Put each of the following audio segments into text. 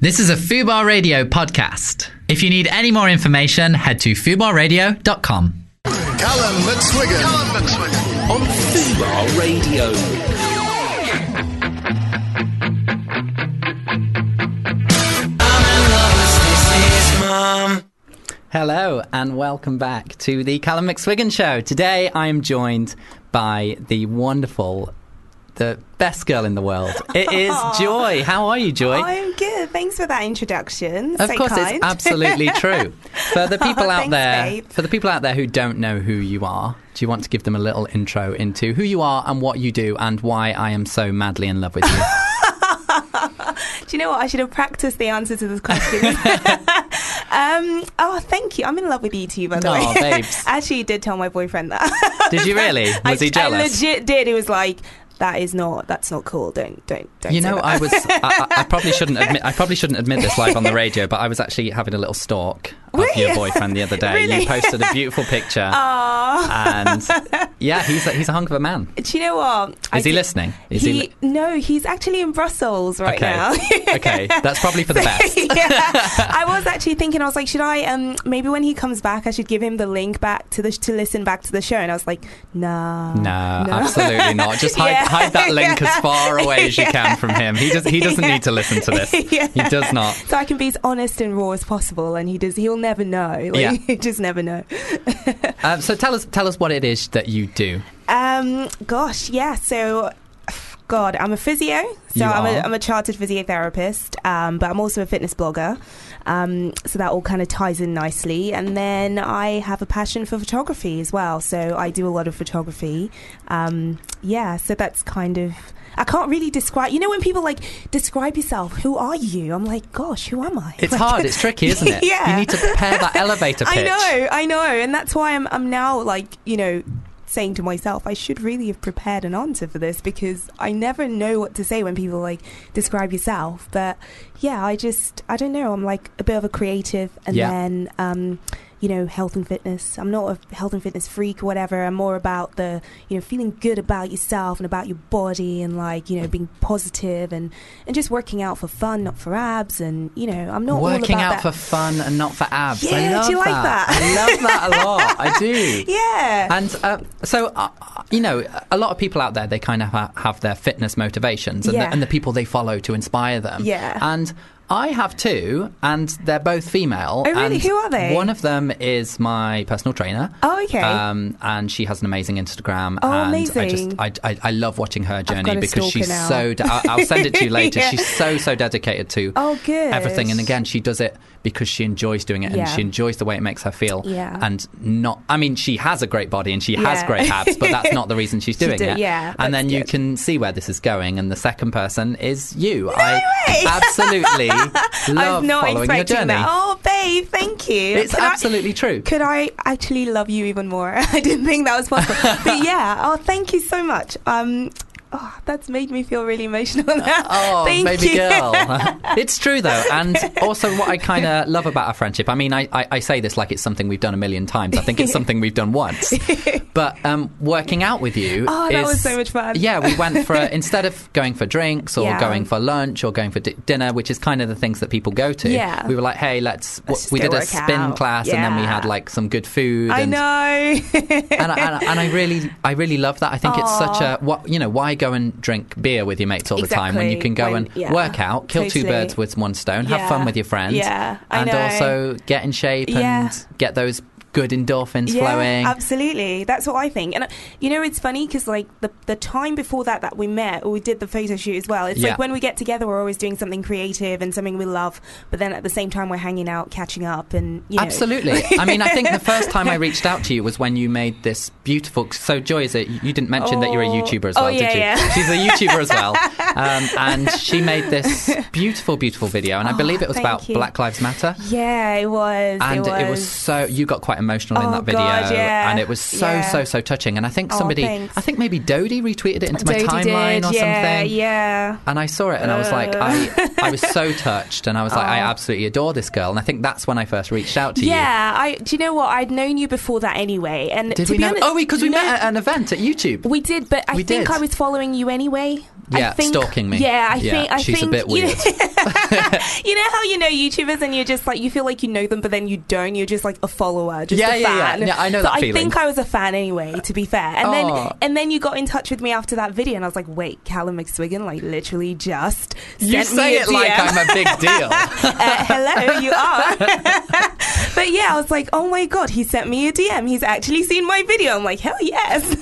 This is a Fubar Radio podcast. If you need any more information, head to fubarradio.com. Callum McSwiggan. Callum McSwiggan. on Fubar Radio. Hello and welcome back to the Callum McSwiggan Show. Today I am joined by the wonderful, the best girl in the world. It is Joy. How are you, Joy? I'm good. Thanks for that introduction. Of so course, kind. it's absolutely true. For the people out Thanks, there, babe. for the people out there who don't know who you are, do you want to give them a little intro into who you are and what you do and why I am so madly in love with you? Do you know what? I should have practiced the answer to this question. um, oh, thank you. I'm in love with you too, by the Aw, way. babes. I actually did tell my boyfriend that. Did you really? Was I, he jealous? I legit did. He was like, "That is not. That's not cool. Don't, don't, don't." You know, that." I was. I, I- I probably shouldn't admit. I probably shouldn't admit this live on the radio, but I was actually having a little stalk of your boyfriend the other day. You posted a beautiful picture, and yeah, he's a, he's a hunk of a man. Do you know what? Is he did- listening? Is he, li- no, he's actually in Brussels right okay. now. okay, that's probably for the best. yeah, I was actually thinking. I was like, should I? Um, maybe when he comes back, I should give him the link back to the to listen back to the show. And I was like, nah, No, absolutely not. Just hide, Yeah. hide that link as far away as you can from him. He does. He doesn't need to listen to this. Yeah. He does not. So I can be as honest and raw as possible, and he does. He'll never know. Like, Yeah. he just never know. Um, so tell us, tell us what it is that you do. Um, gosh, yeah. So, God, I'm a physio. So You I'm a? I'm a chartered physiotherapist, um, but I'm also a fitness blogger. Um, so that all kind of ties in nicely. And then I have a passion for photography as well. So I do a lot of photography. Um, yeah. So that's kind of. I can't really describe. You know, when people like describe yourself, who are you? I'm like, gosh, who am I? It's Like- hard. It's tricky, isn't it? Yeah. You need to prepare that elevator pitch. I know, I know, and that's why I'm I'm now like you know saying to myself I should really have prepared an answer for this because I never know what to say when people like describe yourself. But yeah, I just I don't know. I'm like a bit of a creative, and Yeah. then um, you know health and fitness. I'm not a health and fitness freak or whatever. I'm more about the you know feeling good about yourself and about your body and like you know being positive and and just working out for fun, not for abs. And you know I'm not all Working out that. for fun and not for abs. I Yeah, love do you like that? I love that a lot. I do. yeah. And uh, so, uh, you know, a lot of people out there, they kind of ha- have their fitness motivations and, Yeah. the, and the people they follow to inspire them. Yeah. And I have two, and they're both female. Oh, really? Who are they? One of them is my personal trainer. Oh, okay. Um, and she has an amazing Instagram. Oh, and I just, I, I, I love watching her journey because she's so. De- I'll, I'll send it to you later. Yeah. She's so so dedicated to Oh, good. everything. And again, she does it because she enjoys doing it Yeah. and she enjoys the way it makes her feel. Yeah. And not, I mean, she has a great body and she has great abs, but that's not the reason she's She doing it. yeah, And then that's you can see where this is going. And the second person is you. I way. absolutely love I'm not following your expecting journey. that. Oh, babe, thank you. It's Could I- absolutely true. could I actually love you even more? I didn't think that was possible. but yeah, oh, thank you so much. Um, oh, that's made me feel really emotional now. Oh, thank baby you. girl. it's true, though. And also, what I kind of love about our friendship, I mean, I, I, I say this like it's something we've done a million times. I think it's something we've done once. But um, working out with you. Oh, that is- was so much fun. Yeah, we went for, instead of going for drinks or Yeah. going for lunch or going for di- dinner, which is kind of the things that people go to, Yeah. we were like, hey, let's. Let's just we did a spin out. class and then we had like some good food. I and, know. and, I, and, I, and I really, I really love that. I think it's such a what you know. Why go and drink beer with your mates all the time when you can go When- and yeah, work out, kill two birds with one stone, have fun with your friends, Yeah, and also get in shape Yeah. and get those good endorphins yeah, flowing. absolutely. That's what I think. And uh, you know, it's funny because like the the time before that that we met, or we did the photo shoot as well. It's Yeah. like when we get together, we're always doing something creative and something we love, but then at the same time, we're hanging out, catching up, and you know. Absolutely. I mean, I think the first time I reached out to you was when you made this beautiful. So, Joy, is it? You didn't mention that you're a Oh. YouTuber as Oh, well, yeah, did you? yeah. She's a YouTuber as well, um, and she made this beautiful, beautiful video, and I Oh, believe it was about you. Black Lives Matter. Yeah, it was. and it was. so you got quite emotional in Oh, that video God, yeah. and it was so Yeah. so so touching and i think Oh, somebody thanks. i think maybe dodie retweeted it into my Dodie timeline did, or yeah, something Yeah. and i saw it and i was like Uh. I, I was so touched and i was like i Oh. absolutely adore this girl and i think that's when i first reached out to you Yeah, I. Do you know what? I'd known you before that anyway, and did to we be know honest, oh because we no, met at an event at youtube We did, but I We think did. I was following you anyway. Yeah, I think stalking me. Yeah, I think I she's think a bit you know- weird. you know how you know YouTubers and you're just like you feel like you know them, but then you don't. You're just like a follower, just Yeah, a yeah, yeah. fan. Yeah, I know so that I feeling. think I was a fan anyway. To be fair, and Oh. then and then you got in touch with me after that video, and I was like, wait, Callum McSwiggan, like literally just you sent say me a it like I'm a big deal. uh, hello, you are. but yeah, I was like, oh my god, he sent me a DM. He's actually seen my video. I'm like, hell yes.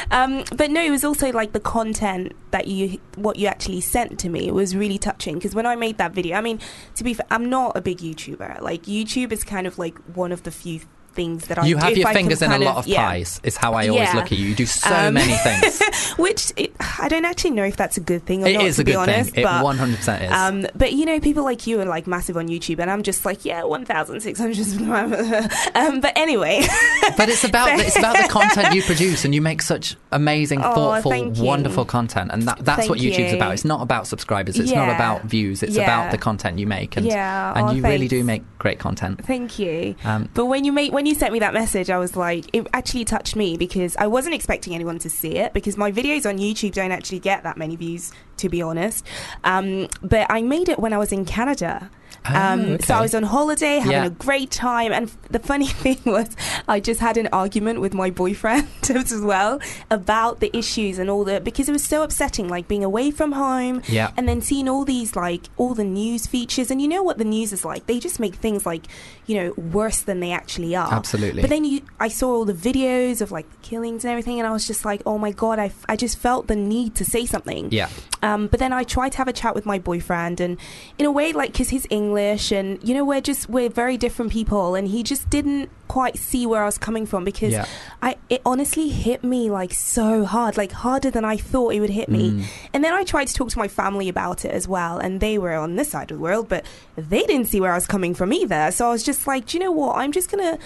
um, but no, it was also like the content that you, what you actually sent to me was really touching because when I made that video, I mean, to be fair, I'm not a big YouTuber. Like YouTube is kind of like one of the few things that I You do- have your fingers in a lot of yeah. pies. Is how I always Yeah. look at you. You do so Um, many things. Which it, I don't actually know if that's a good thing or It not. is to a be good honest, thing. It but 100 percent is. um, but you know, people like you are like massive on YouTube, and I'm just like, yeah, one thousand six hundred. um, but anyway, But it's about it's about the content you produce, and you make such amazing, Oh, thoughtful, wonderful content, and that, that's Thank what YouTube's you. about. It's not about subscribers. It's not about views. It's Yeah. about the content you make, and Yeah. and Oh, you really do make great content. thank you. Um, But when you make when you sent me that message, I was like, it actually touched me because I wasn't expecting anyone to see it because my videos on YouTube don't actually get that many views, to be honest. Um, but I made it when I was in Canada. Um, Oh, So I was on holiday, having Yeah. a great time, and the funny thing was, I just had an argument with my boyfriend as well about the issues and all the because it was so upsetting, like being away from home, Yeah. and then seeing all these like all the news features, and you know what the news is like, they just make things like you know worse than they actually are. Absolutely. But then you, I saw all the videos of like the killings and everything, and I was just like, oh my god, I, f- I just felt the need to say something. yeah, Um, but then I tried to have a chat with my boyfriend, and in a way, like, because he's English, and you know, we're just we're very different people, and he just didn't quite see where I was coming from because Yeah. I it honestly hit me like so hard, like harder than I thought it would hit me. Mm. And then I tried to talk to my family about it as well, and they were on this side of the world, but they didn't see where I was coming from either. So I was just like, do you know what? I'm just gonna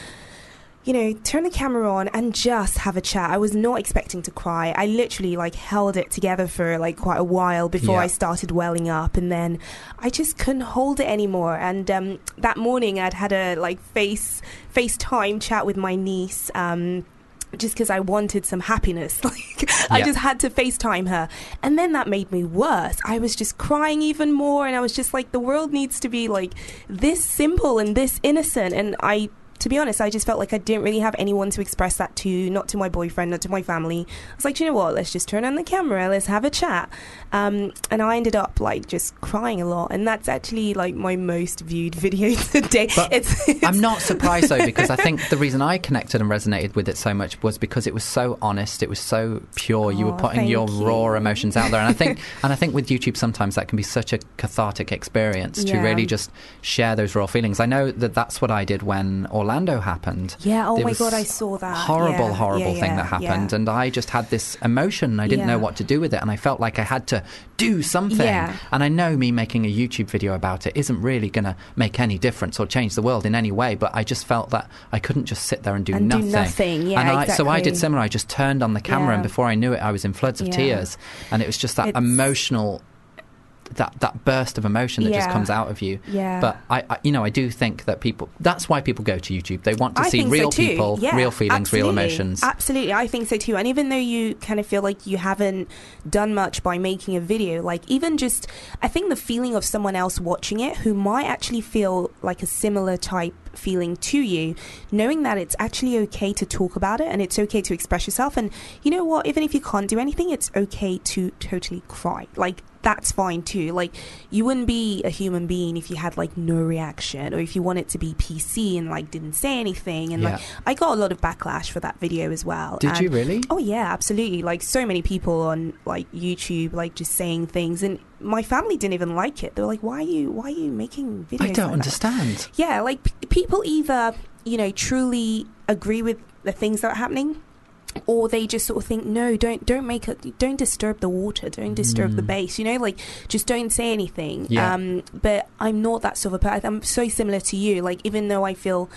you know, turn the camera on and just have a chat. I was not expecting to cry. I literally like held it together for like quite a while before Yeah. I started welling up, and then I just couldn't hold it anymore. And um, that morning, I'd had a like face FaceTime chat with my niece. Um, just because I wanted some happiness. Like, I just had to FaceTime her. And then that made me worse. I was just crying even more. And I was just like, the world needs to be like this simple and this innocent. And I, to be honest, I just felt like I didn't really have anyone to express that to, not to my boyfriend, not to my family. I was like, "Do you know what? Let's just turn on the camera, let's have a chat. Um, and I ended up like just crying a lot. And that's actually like my most viewed video today. It's, it's I'm not surprised though because I think the reason I connected and resonated with it so much was because it was so honest. It was so pure. you were Oh, putting your you. raw emotions out there, and I think and I think with YouTube sometimes that can be such a cathartic experience to really just share those raw feelings. I know that that's what I did when Orlando happened. Yeah, oh There my God, I saw that. Horrible, Yeah, horrible yeah, thing that happened, and I just had this emotion. I didn't know what to do with it, and I felt like I had to do something. And I know me making a YouTube video about it isn't really going to make any difference or change the world in any way, but I just felt that I couldn't just sit there and do And do nothing. nothing, yeah, and I, so I did exactly. similar. I just turned on the camera, and before I knew it, I was in floods of tears, and it was just that It's- emotional. That, that burst of emotion that just comes out of you. Yeah. But I, I, you know, I do think that people. That's why people go to YouTube. They want to I see real so people, Yeah, real feelings, real emotions. Absolutely, I think so too. And even though you kind of feel like you haven't done much by making a video, like even just, I think the feeling of someone else watching it who might actually feel like a similar type feeling to you, knowing that it's actually okay to talk about it and it's okay to express yourself. And you know what? Even if you can't do anything, it's okay to totally cry. Like that's fine too. Like you wouldn't be a human being if you had like no reaction or if you wanted to be PC and like didn't say anything. And like I got a lot of backlash for that video as well. Did And- you really? Oh yeah, absolutely. Like so many people on like YouTube, like just saying things, and my family didn't even like it. They were like, "Why are you? Why are you making videos?" I don't like that?" understand. Yeah, like p- people either you know truly agree with the things that are happening, or they just sort of think, "No, don't don't make it. Don't disturb the water. Don't disturb the Mm. base. You know, like just don't say anything." Yeah. Um, but I'm not that sort of person. I'm so similar to you. Like even though I feel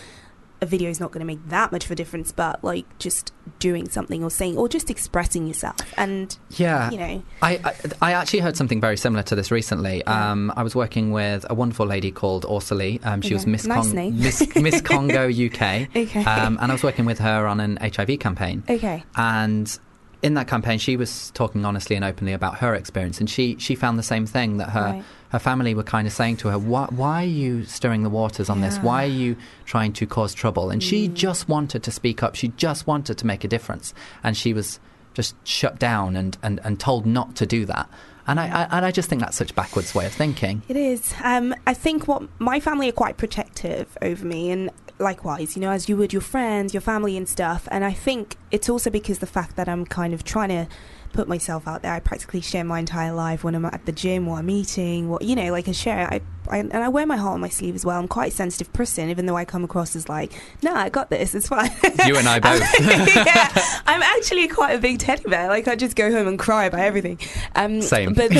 a video is not going to make that much of a difference, but like just doing something or saying or just expressing yourself, and Yeah. you know, I, I I actually heard something very similar to this recently. Yeah. Um, I was working with a wonderful lady called Orsalie. Um, she was Miss, Nice Con-. Miss, Miss Congo UK. okay, Um, and I was working with her on an HIV campaign. okay, And in that campaign, she was talking honestly and openly about her experience, and she she found the same thing that her Right. Her family were kind of saying to her, "Why, why are you stirring the waters on this? Why are you trying to cause trouble?" And she just wanted to speak up. She just wanted to make a difference, and she was just shut down and and, and told not to do that. And I, I and I just think that's such a backwards way of thinking. It is. Um, I think what my family are quite protective over me, and likewise, you know, as you would your friends, your family, and stuff. And I think it's also because the fact that I'm kind of trying to put myself out there. I practically share my entire life when I'm at the gym or I'm eating, what you know, like I share. I, I and I wear my heart on my sleeve as well. I'm quite a sensitive person, even though I come across as like, no, I got this. It's fine. You and I both. yeah, I'm actually quite a big teddy bear. Like I just go home and cry about everything. Um, Same. But,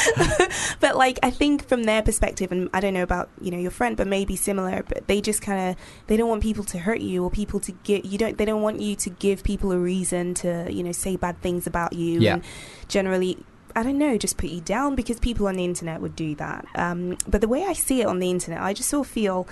but like I think from their perspective, and I don't know about you know your friend, but maybe similar. But they just kind of they don't want people to hurt you or people to get you don't they don't want you to give people a reason to you know say bad things about you. Yeah. And generally. I don't know, just put you down because people on the internet would do that. Um, but the way I see it on the internet, I just sort of feel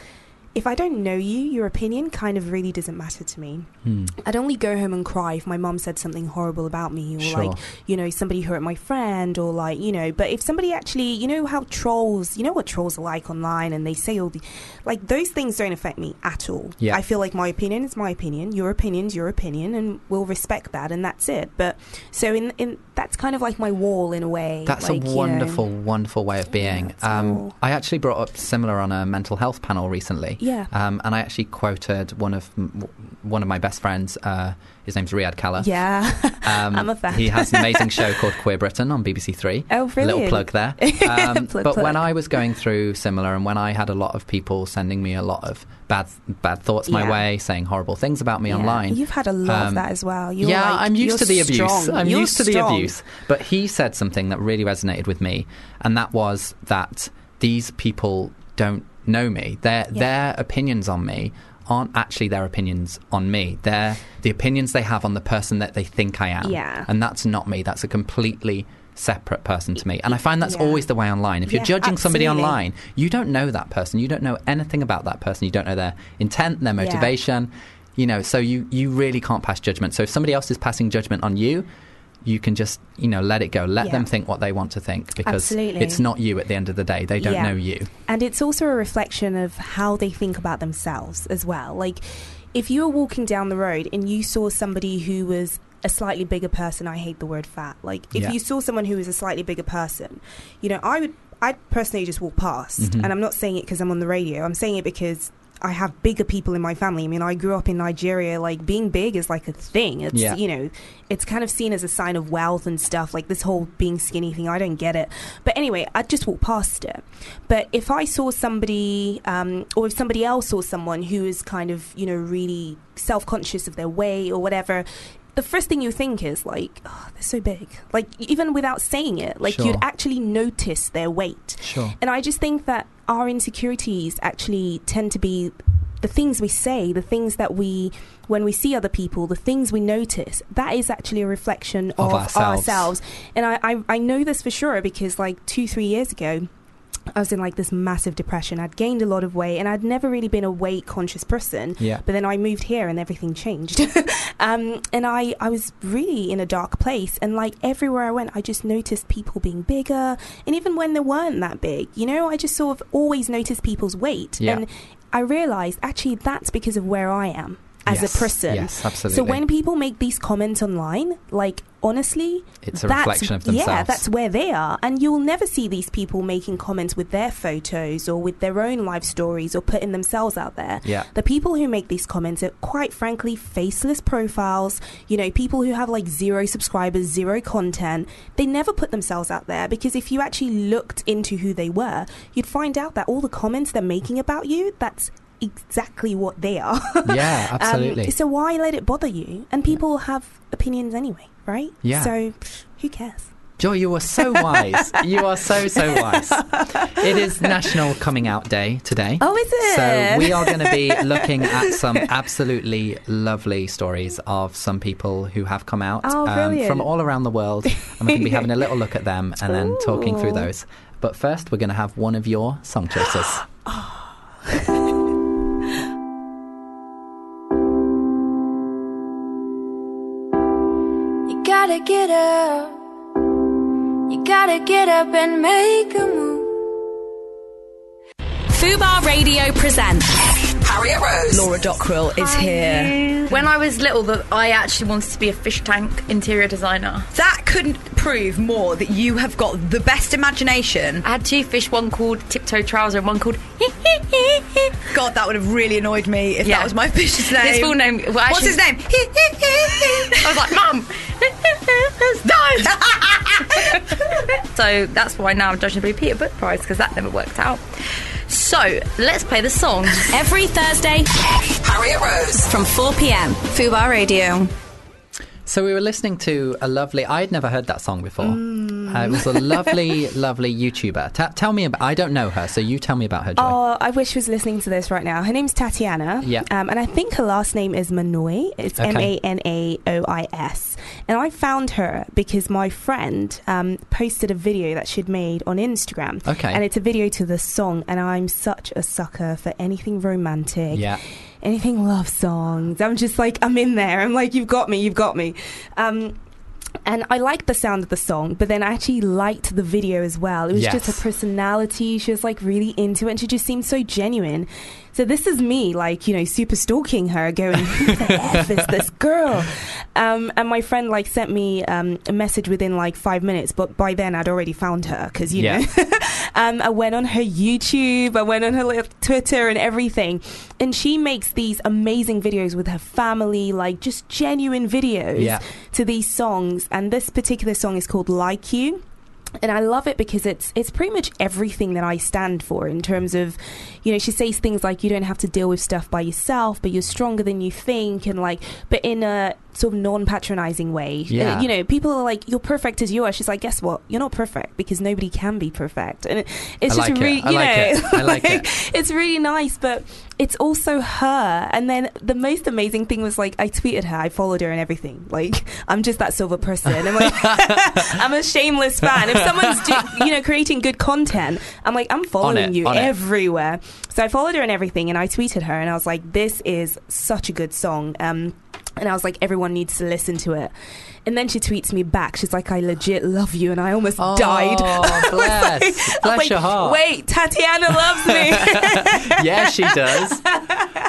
if I don't know you, your opinion kind of really doesn't matter to me. Hmm. I'd only go home and cry if my mum said something horrible about me, or Sure. like, you know, somebody hurt my friend, or like, you know. But if somebody actually, you know, how trolls, you know what trolls are like online, and they say all the, like, those things don't affect me at all. Yeah. I feel like my opinion is my opinion, your opinion's your opinion, and we'll respect that, and that's it. But so in in that's kind of like my wall in a way. That's like, a you know. wonderful, wonderful way of being. it's um. I actually brought up similar on a mental health panel recently. Yeah. Um, and I actually quoted one of m- one of my best friends. Uh, his name's Riyad Khalaf. Yeah. Um, I'm a fan. He has an amazing show called Queer Britain on BBC Three. Oh, Little plug there. Um, Plug, but plug. when I was going through similar, and when I had a lot of people sending me a lot of bad bad thoughts my Yeah. way, saying horrible things about me Yeah. online, You've had a lot Um, of that as well. You're yeah, like- I'm used to the abuse. I'm You're used to the abuse. But he said something that really resonated with me, and that was that these people don't know me. Their Yeah. their opinions on me aren't actually their opinions on me. They're the opinions they have on the person that they think I am. Yeah. And that's not me. That's a completely separate person to me. And I find that's Yeah. always the way online. If you're Yeah, judging somebody online, you don't know that person. You don't know anything about that person. You don't know their intent, their Yeah. motivation. You know, so you, you really can't pass judgment. So if somebody else is passing judgment on you, you can just, you know, let it go. Let Yeah. them think what they want to think because Absolutely. it's not you at the end of the day. They don't Yeah. know you. And it's also a reflection of how they think about themselves as well. Like, if you were walking down the road and you saw somebody who was a slightly bigger person, I hate the word fat. Like, if Yeah. you saw someone who was a slightly bigger person, you know, I would, I'd personally just walk past. Mhm. And I'm not saying it because I'm on the radio, I'm saying it because. I have bigger people in my family. I mean, I grew up in Nigeria. Like being big is like a thing. It's Yeah. you know, it's kind of seen as a sign of wealth and stuff. Like this whole being skinny thing. I don't get it. But anyway, I'd just walk past it. But if I saw somebody, um, or if somebody else saw someone who is kind of, you know, really self conscious of their weight or whatever, the first thing you think is like, oh, they're so big. Like, even without saying it, like, Sure. you'd actually notice their weight. Sure. And I just think that our insecurities actually tend to be the things we say, the things that we, when we see other people, the things we notice, that is actually a reflection Of of, ourselves. ourselves. And I, I, I know this for sure because like two, three years ago, I was in like this massive depression. I'd gained a lot of weight and I'd never really been a weight conscious person. Yeah. But then I moved here and everything changed. um, and I, I was really in a dark place. And like everywhere I went, I just noticed people being bigger. And even when they weren't that big, you know, I just sort of always noticed people's weight. Yeah. And I realized actually that's because of where I am as Yes. a person. Yes, absolutely. So when people make these comments online, like honestly, It's a that's- reflection of themselves. Yeah, that's where they are, and you'll never see these people making comments with their photos or with their own life stories or putting themselves out there. Yeah. The people who make these comments are quite frankly faceless profiles. You know, people who have like zero subscribers, zero content. They never put themselves out there because if you actually looked into who they were, you'd find out that all the comments they're making about you, that's exactly what they are. yeah, Um, absolutely. so why let it bother you? And people have opinions anyway, right? Yeah. So who cares? Joy, you are so wise. you are so, so wise. It is National Coming Out Day today. Oh, is it? So we are going to be looking at some absolutely lovely stories of some people who have come out um, Oh, brilliant. from all around the world. And we're going to be having a little look at them and then talking through those. But first, we're going to have one of your song choices. gotta get up. You gotta get up and make a move. Fubar Radio presents Harriet Rose. Laura Dockrell is here. When I was little, that I actually wanted to be a fish tank interior designer. That couldn't prove more that you have got the best imagination. I had two fish, one called Tiptoe Trouser and one called. God, that would have really annoyed me if Yeah. that was my fish's name. His full name. Well, What's actually- his name? I was like, Mum, it's died. so that's why now I'm judging the Peter Book Prize because that never worked out. So let's play the song. every Thursday Harriet Rose. from 4 pm. Fubar Radio. So we were listening to a lovely. I had never heard that song before. Uh, it was a lovely, lovely YouTuber. Ta tell me about. I don't know her, so you tell me about her. Joy. Oh, I wish she was listening to this right now. Her name's Tatiana. Yeah. Um, and I think her last name is Manoy. It's. M A N A O I S. And I found her because my friend um, posted a video that she'd made on Instagram. Okay. And it's a video to the song. And I'm such a sucker for anything romantic. Yeah. Anything love songs. I'm just like, I'm in there. I'm like, you've got me, you've got me. Um, and I liked the sound of the song, but then I actually liked the video as well. It was just her personality. She was like really into it and she just seemed so genuine. So this is me, like, you know, super stalking her, going, who the F is this girl? Um, and my friend, like, sent me um, a message within like five minutes, but by then I'd already found her because, you Yeah. know. um, I went on her YouTube, I went on her like, Twitter and everything. And she makes these amazing videos with her family, like just genuine videos Yeah. to these songs. And this particular song is called Like You. And I love it because it's it's pretty much everything that I stand for in terms of, you know, she says things like you don't have to deal with stuff by yourself, but you're stronger than you think, and like, but in a sort of non-patronizing way. Yeah. Uh, you know, people are like, "You're perfect as you are." She's like, "Guess what? You're not perfect because nobody can be perfect." And it, it's I just like it. really, I you like know, it. I like it. it's really nice, but it's also her. And then the most amazing thing was like I tweeted her, I followed her and everything. Like I'm just that sort of person. I'm like I'm a shameless fan. If someone's do, you know creating good content, I'm like I'm following it, you it. everywhere. So I followed her and everything, and I tweeted her, and I was like, this is such a good song. Um, and I was like, everyone needs to listen to it. And then she tweets me back. She's like, I legit love you, and I almost Oh, died. bless. Was Bless like, your heart. Wait, Tatiana loves me. yeah, she does.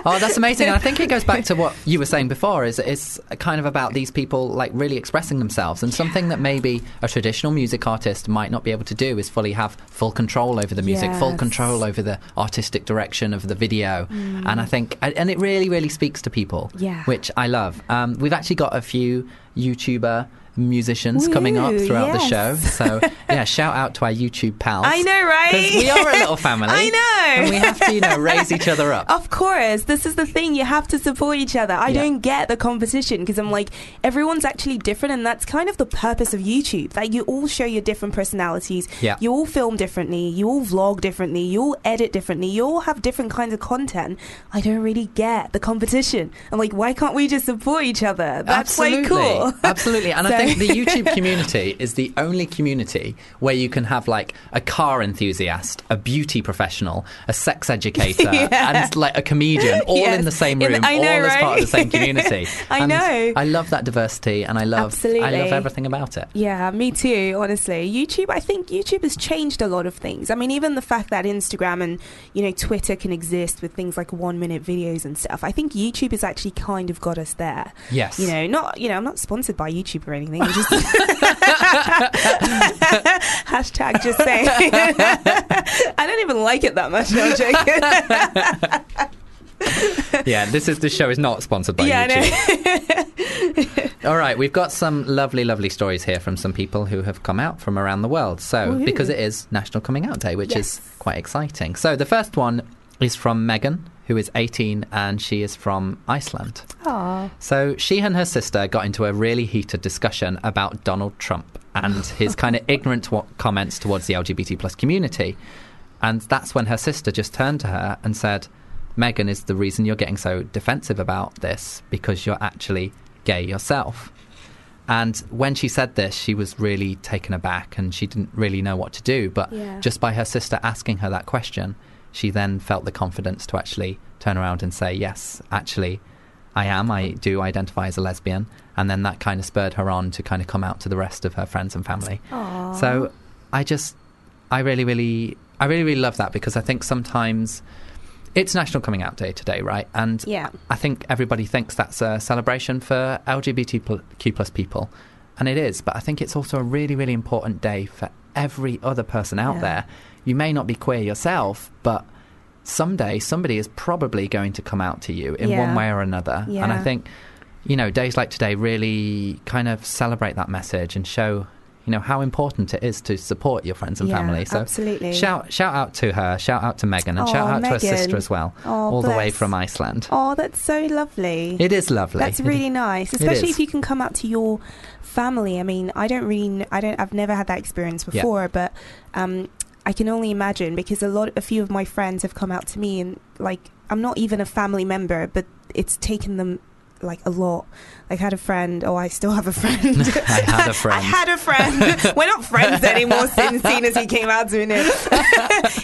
Oh, that's amazing. And I think it goes back to what you were saying before. Is it's kind of about these people like really expressing themselves, and something that maybe a traditional music artist might not be able to do is fully have full control over the music, full control over the artistic direction of the video. And I think, and it really, really speaks to people. Yeah. which I love. Um, we've actually got a few YouTuber musicians coming up throughout the show. So yeah, shout out to our YouTube pals. I know, right? Because we are a little family. I know. And we have to, you know, raise each other up. Of course, this is the thing. You have to support each other. I Yeah. don't get the competition because I'm like, everyone's actually different, and that's kind of the purpose of YouTube. That you all show your different personalities. Yeah. You all film differently. You all vlog differently. You all edit differently. You all have different kinds of content. I don't really get the competition. I'm like, why can't we just support each other? That's Absolutely. like cool. Absolutely. And I So- think the YouTube community is the only community where you can have like a car enthusiast, a beauty professional, a sex educator, Yeah. and like a comedian all Yes. in the same room, the- I know, all as part of the same community. I And know. I love that diversity and I love Absolutely. I love everything about it. Yeah, me too, honestly. YouTube, I think YouTube has changed a lot of things. I mean, even the fact that Instagram and, you know, Twitter can exist with things like one minute videos and stuff. I think YouTube has actually kind of got us there. Yes. You know, not, you know, I'm not sponsored by YouTube or anything. I'm just. Hashtag just saying. I don't even like it that much. No, joking. yeah, this is this show is not sponsored by yeah, YouTube. All right, we've got some lovely, lovely stories here from some people who have come out from around the world. So, Woohoo. because it is National Coming Out Day, which is quite exciting. So, the first one is from Megan, who is 18 and she is from Iceland. Aw. So, she and her sister got into a really heated discussion about Donald Trump and his kind of ignorant comments towards the LGBT plus community. And that's when her sister just turned to her and said, Megan is the reason you're getting so defensive about this because you're actually gay yourself. And when she said this, she was really taken aback and she didn't really know what to do. But Yeah. just by her sister asking her that question, she then felt the confidence to actually turn around and say, Yes, actually, I am. I do identify as a lesbian, and then that kind of spurred her on to kind of come out to the rest of her friends and family. Aw. So I just, I really, really, I really, really love that because I think sometimes it's National Coming Out Day today, right? And Yeah. I think everybody thinks that's a celebration for LGBTQ plus people, and it is. But I think it's also a really, really important day for every other person out Yeah. there. You may not be queer yourself, but someday somebody is probably going to come out to you in Yeah. one way or another. And I think, you know, days like today really kind of celebrate that message and show. You know how important it is to support your friends and Yeah, family. So absolutely. shout shout out to her, shout out to Megan, and Aw, shout out to her sister as well, Aw, all the way from Iceland. Oh, that's so lovely. It is lovely. That's It- really nice, especially if you can come out to your family. I mean, I don't really, I don't, I've never had that experience Yeah. before, but um, I can only imagine because a lot, a few of my friends have come out to me, and like, I'm not even a family member, but it's taken them like a lot. Like, I had a friend, oh, I still have a friend. I had a friend. I had a friend. We're not friends anymore since as he came out to me.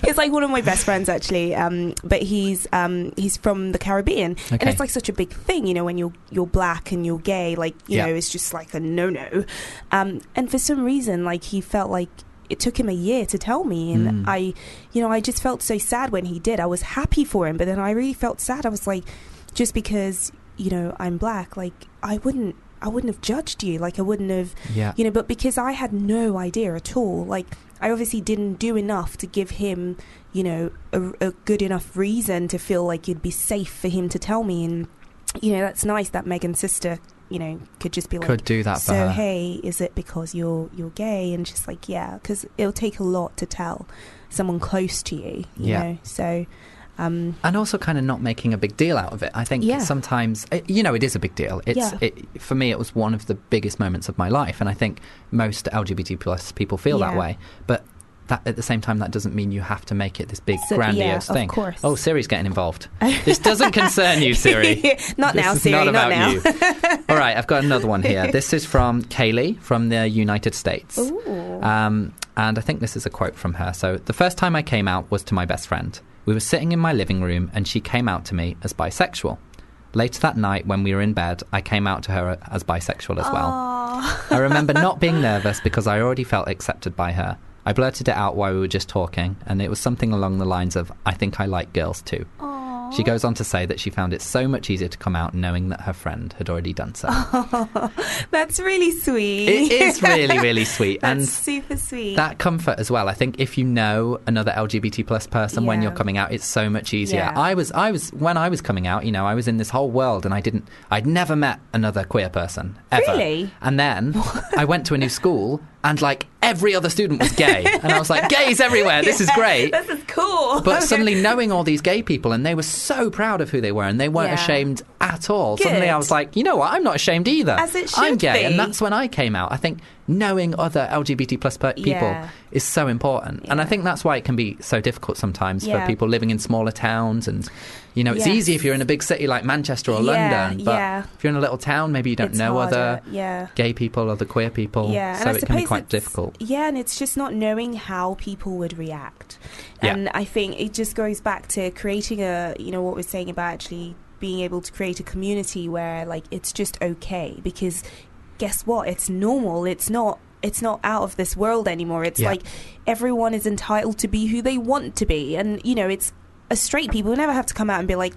he's like one of my best friends actually, um, but he's um, he's from the Caribbean, and it's like such a big thing, you know, when you're you're black and you're gay, like you Yeah. know, it's just like a no no. Um, and for some reason, like he felt like it took him a year to tell me, and Mm. I, you know, I just felt so sad when he did. I was happy for him, but then I really felt sad. I was like, just because you know I'm black, like I wouldn't. I wouldn't have judged you, like I wouldn't have yeah, you know but because i had no idea at all like i obviously didn't do enough to give him you know a, a good enough reason to feel like it'd be safe for him to tell me and you know that's nice that megan's sister you know could just be like could do that so hey is it because you're you're gay and just like yeah because it'll take a lot to tell someone close to you you Yeah. know so um and also kind of not making a big deal out of it. I think Yeah. sometimes, it, you know, it is a big deal. It's Yeah. it, for me, it was one of the biggest moments of my life, and I think most LGBT plus people feel that way. But that at the same time, that doesn't mean you have to make it this big So- grandiose yeah, of course. Oh, Siri's getting involved. this doesn't concern you, Siri. not This now Siri not not, about now you. All right, I've got another one here. This is from Kaylee from the United States. Ooh. Um, and I think this is a quote from her. So, the first time I came out was to my best friend. We were sitting in my living room and she came out to me as bisexual. Later that night, when we were in bed, I came out to her as bisexual as well. I remember not being nervous because I already felt accepted by her. I blurted it out while we were just talking, and it was something along the lines of, I think I like girls too. She goes on to say that she found it so much easier to come out knowing that her friend had already done so. that's really sweet it is really, really sweet. that's and super sweet that comfort as well. I think if you know another LGBT plus person when you're coming out, it's so much easier. Yeah. I was, I was when I was coming out. You know, I was in this whole world, and I didn't, I'd never met another queer person ever. Really? And then I went to a new school, and like every other student was gay, and I was like, gays everywhere. This is great. This is cool. But suddenly knowing all these gay people, and they were so proud of who they were, and they weren't Yeah. ashamed at all. Suddenly, I was like, you know what? I'm not ashamed either. As it I'm gay, be. and that's when I came out. I think knowing other LGBT plus people Yeah. is so important, and I think that's why it can be so difficult sometimes Yeah. for people living in smaller towns. And you know, it's Yes. easy if you're in a big city like Manchester or Yeah, London, but yeah. if you're in a little town, maybe you don't It's know other harder, yeah. gay people, other queer people, Yeah, so it can be quite difficult. Yeah, and it's just not knowing how people would react. Yeah. And I think it just goes back to creating a, you know, what we're saying about actually being able to create a community where like it's just okay because guess what? It's normal. It's not it's not out of this world anymore. It's Yeah. like everyone is entitled to be who they want to be. And you know, it's a straight people never have to come out and be like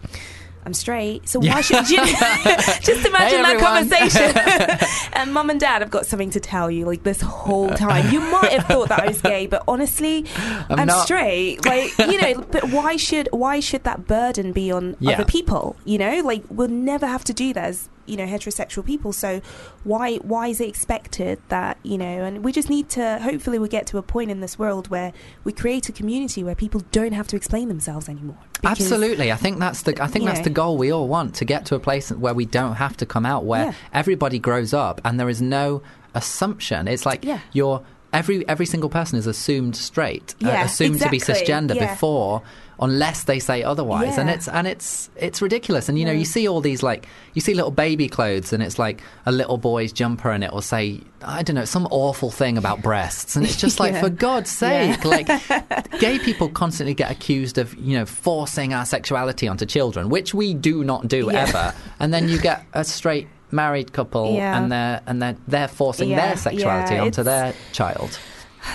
I'm straight, so why should you just imagine that conversation? and mum and dad have got something to tell you like this whole time. You might have thought that I was gay, but honestly, I'm, not. straight. Like you know, but why should why should that burden be on Yeah. other people? You know, like we'll never have to do that as you know heterosexual people. So why why is it expected that you know? And we just need to. Hopefully, we get to a point in this world where we create a community where people don't have to explain themselves anymore. Because- Absolutely, I think that's the I think that's know. the goal we all want to get to a place where we don't have to come out, where Yeah. everybody grows up and there is no assumption. It's like Yeah. you're every every single person is assumed straight, uh, Yeah, assumed to be cisgender before, unless they say otherwise, and it's and it's it's ridiculous. And you know, you see all these like you see little baby clothes, and it's like a little boy's jumper, and it will say I don't know some awful thing about breasts, and it's just like Yeah. for God's sake, like gay people constantly get accused of you know forcing our sexuality onto children, which we do not do Yeah. ever, and then you get a straight married couple Yeah. and they're and they're they're forcing Yeah, their sexuality yeah, onto their child.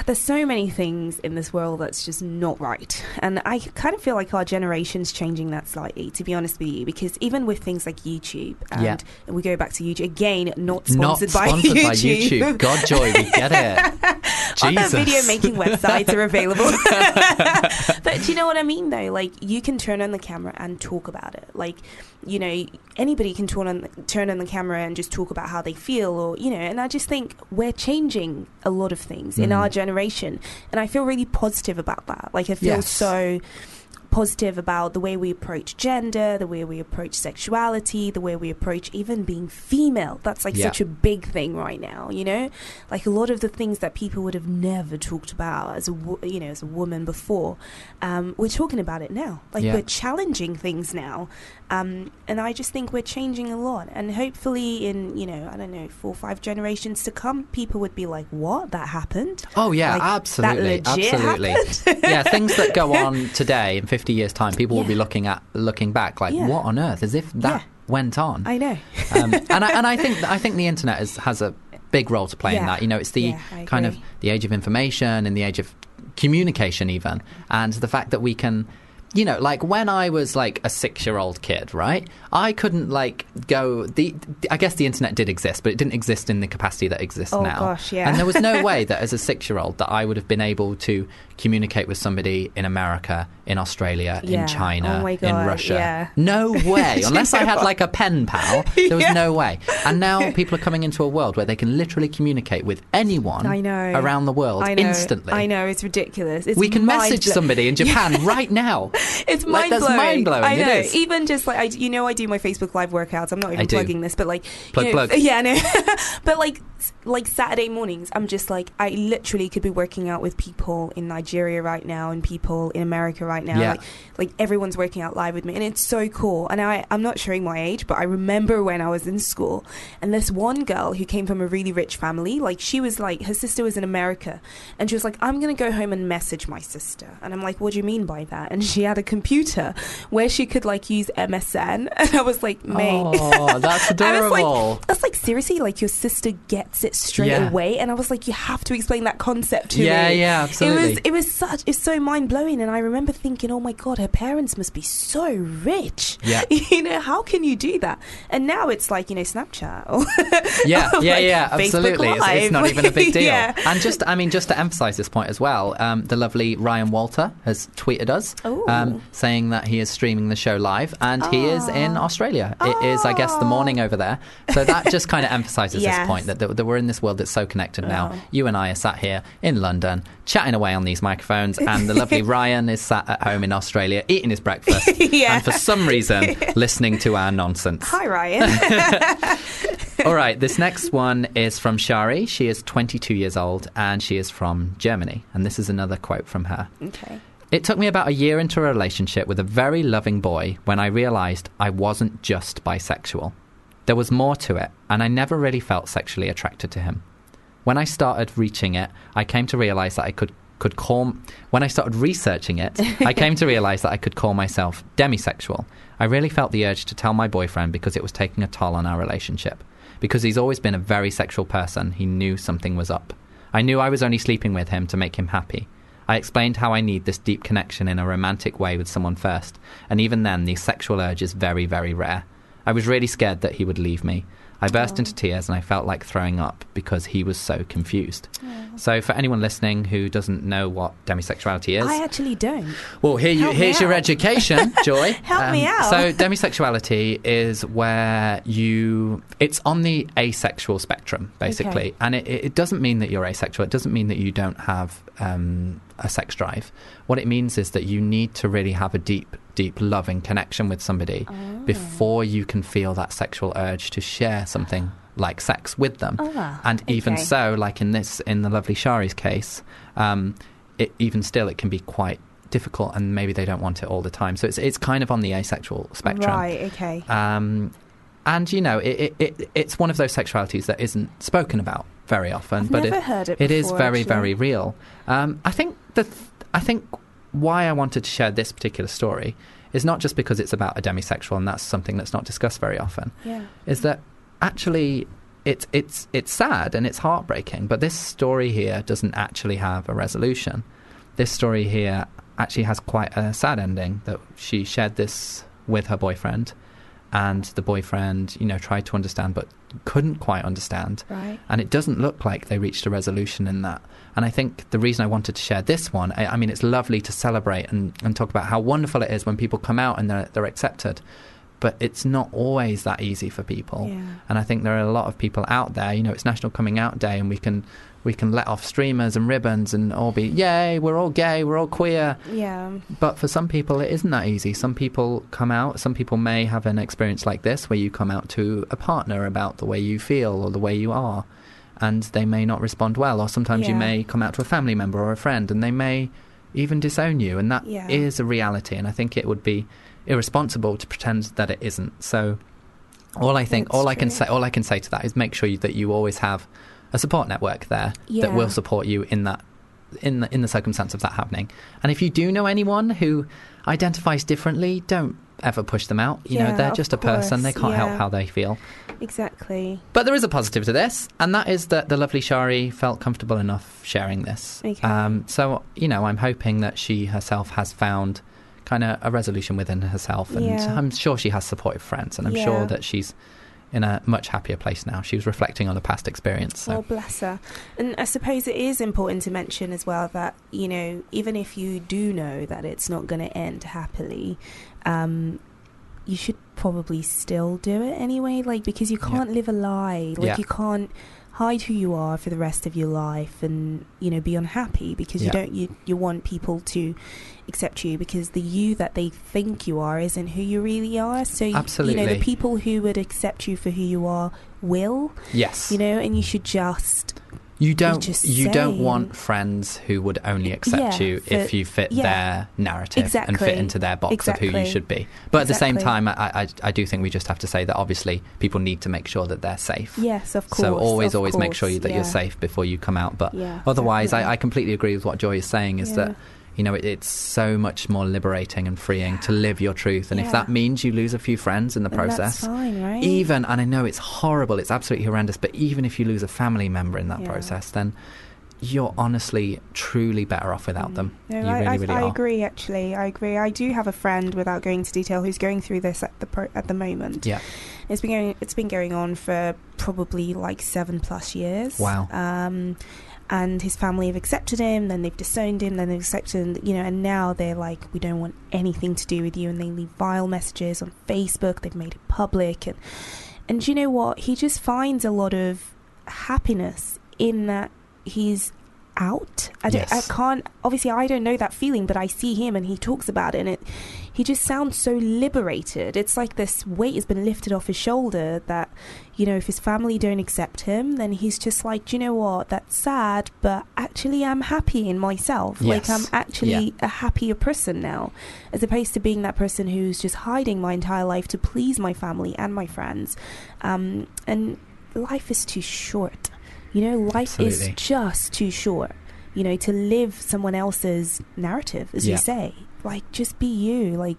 There's so many things in this world that's just not right. And I kind of feel like our generation's changing that slightly, to be honest with you, because even with things like YouTube, and Yeah. we go back to YouTube, again, not Not sponsored, by, sponsored YouTube. by YouTube. God joy, we get it. Other video making websites are available. but do you know what I mean, though? Like, you can turn on the camera and talk about it. Like, you know, anybody can turn on, turn on the camera and just talk about how they feel, or, you know, and I just think we're changing a lot of things in Mm. our generation. And I feel really positive about that. Like, I feel Yes. so positive about the way we approach gender, the way we approach sexuality, the way we approach even being female. That's like Yeah. such a big thing right now, you know? Like a lot of the things that people would have never talked about as a you know, as a woman before. Um, we're talking about it now. Like Yeah. we're challenging things now. Um, and I just think we're changing a lot. And hopefully in, you know, I don't know, four or five generations to come, people would be like, "What? That happened?" Oh yeah, Like, absolutely, absolutely. yeah, things that go on today in 50 years' time, people will be looking at looking back like, Yeah. what on earth? As if that Yeah. went on. I know. um, and I, and I think I think the internet is, has a big role to play in that. You know, it's the Yeah, kind of the age of information and the age of communication, even, and the fact that we can. You know, like when I was like a six-year-old kid, right? I couldn't like go. The, the I guess the internet did exist, but it didn't exist in the capacity that exists Oh, now. gosh, yeah. And there was no way that as a six-year-old that I would have been able to communicate with somebody in America, in Australia, Yeah. in China, Oh my in Russia. yeah. No way, unless I had like a pen pal. There was Yeah. no way. And now people are coming into a world where they can literally communicate with anyone I know. around the world I know. instantly. I know it's ridiculous. It's We can message somebody in Japan right now. It's Like, mind that's blowing. mind-blowing, I know. Even just like I, you know, I do my Facebook Live workouts. I'm not even plugging this, but like, Plug, you know, plug. yeah, I know. but like, like Saturday mornings, I'm just like, I literally could be working out with people in Nigeria right now and people in America right now. Yeah. Like, like everyone's working out live with me, and it's so cool. And I, I'm not showing my age, but I remember when I was in school, and this one girl who came from a really rich family, like she was like, her sister was in America, and she was like, I'm gonna go home and message my sister, and I'm like, what do you mean by that? And she had a computer where she could like use MSN, I was like, mate. Oh, that's I was adorable. like, that's like seriously, like your sister gets it straight Yeah. away, and I was like, you have to explain that concept to Yeah, me. yeah, It absolutely. It was, it was such, it's so mind blowing, and I remember thinking, oh my god, her parents must be so rich. Yeah. you know, how can you do that? And now it's like you know, Snapchat. Or yeah, yeah, like, yeah, absolutely. It's, it's not even a big deal. yeah. And just, I mean, just to emphasise this point as well, um, the lovely Ryan Walter has tweeted us um, saying that he is streaming the show live, and he is in Australia. It is, I guess, the morning over there. So that just kind of emphasises Yes. this point that, that, we're in this world that's so connected now. Oh. You and I are sat here in London chatting away on these microphones, and the lovely Ryan is sat at home in Australia eating his breakfast, Yeah. and for some reason listening to our nonsense. Hi, Ryan. All right, this next one is from Shari. She is 22 years old and she is from Germany. And this is another quote from her. okay. It took me about a year into a relationship with a very loving boy when I realised I wasn't just bisexual. There was more to it, and I never really felt sexually attracted to him. When I started reaching it, I came to realise that I could could call when I started researching it, I came to realise that I could call myself demisexual. I really felt the urge to tell my boyfriend because it was taking a toll on our relationship. Because he's always been a very sexual person, he knew something was up. I knew I was only sleeping with him to make him happy. I explained how I need this deep connection in a romantic way with someone first, and even then, the sexual urge is very, very rare. I was really scared that he would leave me. I burst into tears and I felt like throwing up because he was so confused. So, for anyone listening who doesn't know what demisexuality is, I actually don't. well, here you, here's your education, Joy. Um, Help me out. So, demisexuality is where you, it's on the asexual spectrum, basically. Okay. And it, it doesn't mean that you're asexual. It doesn't mean that you don't have um, a sex drive. What it means is that you need to really have a deep, deep loving connection with somebody Oh. before you can feel that sexual urge to share something like sex with them. Ah, and even okay. so, like in this, in the lovely Shari's case, um, it, even still, it can be quite difficult, and maybe they don't want it all the time. So it's it's kind of on the asexual spectrum. Right. Okay. Um, and you know, it, it, it, it's one of those sexualities that isn't spoken about very often, I've but it, it it is very, actually. very real. Um, I think the th- I think why I wanted to share this particular story is not just because it's about a demisexual, and that's something that's not discussed very often. yeah. Is that actually it's it's it's sad and it's heartbreaking, but this story here doesn't actually have a resolution. This story here actually has quite a sad ending that she shared this with her boyfriend and the boyfriend, you know, tried to understand but couldn't quite understand. Right. And it doesn't look like they reached a resolution in that. And I think the reason I wanted to share this one, I, I mean, it's lovely to celebrate and, and talk about how wonderful it is when people come out and they're, they're accepted. But it's not always that easy for people. Yeah. And I think there are a lot of people out there, you know, it's National Coming Out Day and we can we can let off streamers and ribbons and all be, yay, we're all gay, we're all queer. Yeah. But for some people, it isn't that easy. Some people come out, some people may have an experience like this where you come out to a partner about the way you feel or the way you are, and they may not respond well. Or sometimes you may come out to a family member or a friend and they may even disown you. And that is Yeah. a reality. And I think it would be irresponsible to pretend that it isn't. So all I think, That's all I can say, all I can say to that is make sure you, that you always have a support network there that will support you in that in the in the circumstance of that happening. And if you do know anyone who identifies differently, don't ever push them out. You know, they're just a person; they can't help how they feel. Exactly. But there is a positive to this, and that is that the lovely Shari felt comfortable enough sharing this. Okay. Um, so you know, I'm hoping that she herself has found kind of a resolution within herself, and Yeah. I'm sure she has supportive friends, and I'm Yeah. sure that she's in a much happier place now. She was reflecting on a past experience. So. Oh, bless her. And I suppose it is important to mention as well that, you know, even if you do know that it's not going to end happily, um, you should probably still do it anyway. Like, because you can't live a lie. Like, Yeah. you can't hide who you are for the rest of your life and, you know, be unhappy because Yeah. you don't, you, you want people to accept you because the you that they think you are isn't who you really are. So, you- you know, the people who would accept you for who you are will yes, you know, and you should just You don't. You don't want friends who would only accept Yeah, you for- if you fit yeah. their narrative and fit into their box of who you should be. But at the same time, I, I, I do think we just have to say that obviously people need to make sure that they're safe. yes, of course. so always, always make sure you, that yeah. you're safe before you come out. But otherwise, I. I completely agree with what Joy is saying. Is that you know it, it's so much more liberating and freeing to live your truth, and if that means you lose a few friends in the process, fine, right? even and I know it's horrible, it's absolutely horrendous, but even if you lose a family member in that Yeah. process, then you're honestly truly better off without them. No, you I, really, I, really I agree. Actually, I agree. I do have a friend, without going into detail, who's going through this at the pro- at the moment. Yeah. It's been going. It's been going on for probably like seven plus years. Wow. Um, and his family have accepted him. Then they've disowned him. Then they've accepted, you know, and now they're like, we don't want anything to do with you. And they leave vile messages on Facebook. They've made it public, and and you know what? He just finds a lot of happiness in that he's out. I, don't, Yes. I can't. Obviously, I don't know that feeling, but I see him and he talks about it, and it. He just sounds so liberated. It's like this weight has been lifted off his shoulder. That you know, if his family don't accept him, then he's just like, "Do you know what? That's sad, but actually, I'm happy in myself. Like I'm actually Yeah. a happier person now, as opposed to being that person who's just hiding my entire life to please my family and my friends. Um, and life is too short. You know, life Absolutely. is just too short. You know, to live someone else's narrative, as Yeah. you say. Like, just be you. Like,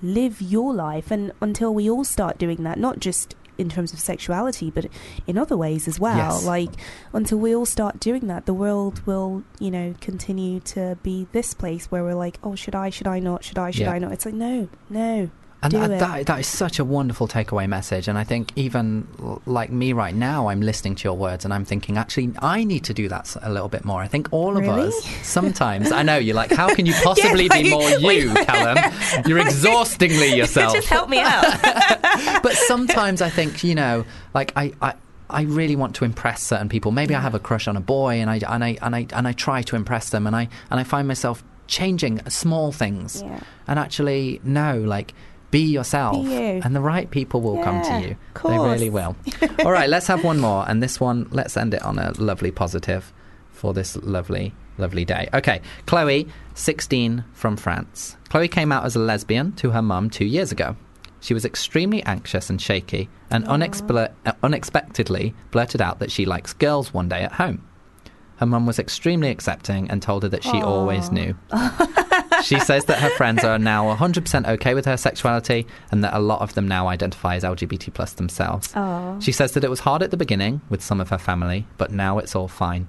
live your life. And until we all start doing that, not just in terms of sexuality, but in other ways as well. Yes. Like, until we all start doing that, the world will, you know, continue to be this place where we're like, oh, should I, should I not, should I, should Yeah. I not? It's like, no, no. And that, that, that is such a wonderful takeaway message. And I think even like me right now, I'm listening to your words and I'm thinking, actually, I need to do that a little bit more. I think all of Really? us sometimes, I know you're like, how can you possibly be like, more you, Callum? You're exhaustingly yourself. Just help me out. but sometimes I think, you know, like I. I I really want to impress certain people. Maybe I have a crush on a boy, and I and I and I and I try to impress them, and I and I find myself changing small things Yeah. and actually no like be yourself, Be you. and the right people will come to you. They really will. All right, let's have one more, and this one, let's end it on a lovely positive for this lovely, lovely day. Okay, Chloe, 16, from France. Chloe came out as a lesbian to her mum two years ago. She was extremely anxious and shaky, and unexpl- uh, unexpectedly blurted out that she likes girls one day at home. Her mum was extremely accepting and told her that she always knew. she says that her friends are now 100% okay with her sexuality and that a lot of them now identify as LGBT plus themselves. Aw. She says that it was hard at the beginning with some of her family, but now it's all fine.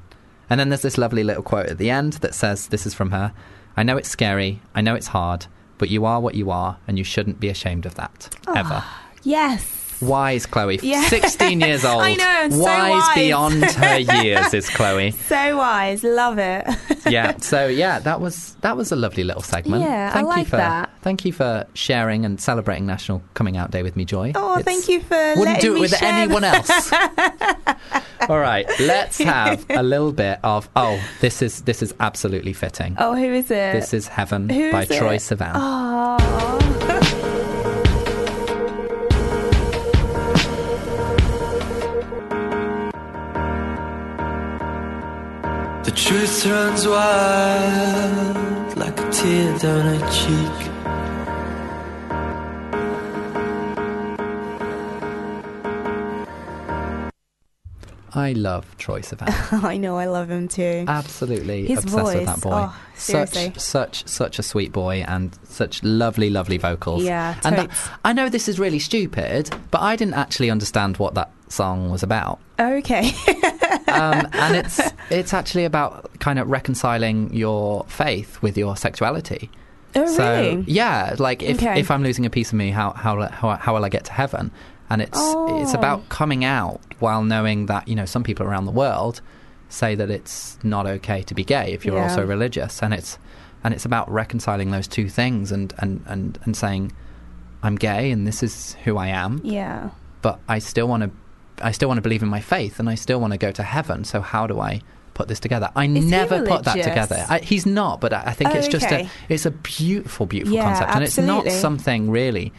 And then there's this lovely little quote at the end that says, This is from her I know it's scary, I know it's hard, but you are what you are, and you shouldn't be ashamed of that. Ever. Ah, yes. Wise Chloe, Yeah. 16 years old. I know, so wise, wise. beyond her years is Chloe. So wise. Love it. yeah. So yeah, that was that was a lovely little segment. Yeah, I thank you like for that. thank you for sharing and celebrating National Coming Out Day with me, Joy. Oh, It's- thank you for Wouldn't do it with share anyone else. All right, let's have a little bit of oh, this is this is absolutely fitting. Oh, who is it? This is Heaven Who by is? Troye Sivan. Oh. Truth runs wild like a tear down her cheek. I love Troye Sivan. I know, I love him too. Absolutely His obsessed with voice, that boy. oh, seriously. such such such a sweet boy and such lovely lovely vocals. Yeah, and that. I know this is really stupid, but I didn't actually understand what that song was about. okay. um, and it's it's actually about kind of reconciling your faith with your sexuality. oh, so really? yeah, like if Okay. if I'm losing a piece of me, how how how, how will I get to heaven? And it's it's Oh. about coming out while knowing that you know some people around the world say that it's not okay to be gay if you're Yeah. also religious, and it's and it's about reconciling those two things and and and and saying I'm gay and this is who I am, Yeah. but I still want to I still want to believe in my faith and I still want to go to heaven. So how do I put this together? I he never put that together. I, he's not, but I, I think Oh, it's just a it's a beautiful, beautiful Yeah, concept, and it's not something really.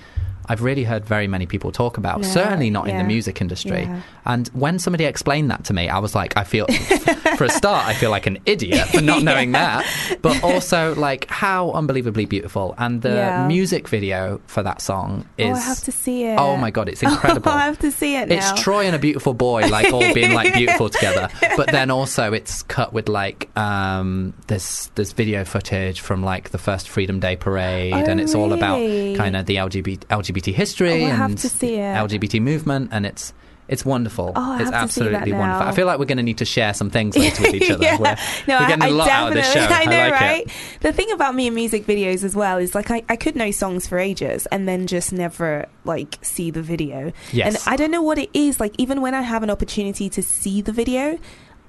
I've really heard very many people talk about. No, Certainly not in the music industry. yeah. And when somebody explained that to me, I was like, I feel, for a start, I feel like an idiot for not knowing that. But also, like, how unbelievably beautiful. And the Yeah. music video for that song is. oh, I have to see it. Oh my god, it's incredible. I have to see it now. It's Troye and a beautiful boy, like all being like beautiful together. But then also it's cut with like um, there's there's video footage from like the first Freedom Day parade, Oh, and it's all about kind of the LGBT LGBT history Oh, and have to see it. LGBT movement, and it's. It's wonderful. Oh, I it's have to see that absolutely wonderful. now. I feel like we're going to need to share some things later with each other. yeah. We're, no, we're I- getting I a lot out of this show. definitely- I know, like right? it. The thing about me and music videos as well is like I, I could know songs for ages and then just never like see the video. Yes. And I don't know what it is. Like even when I have an opportunity to see the video,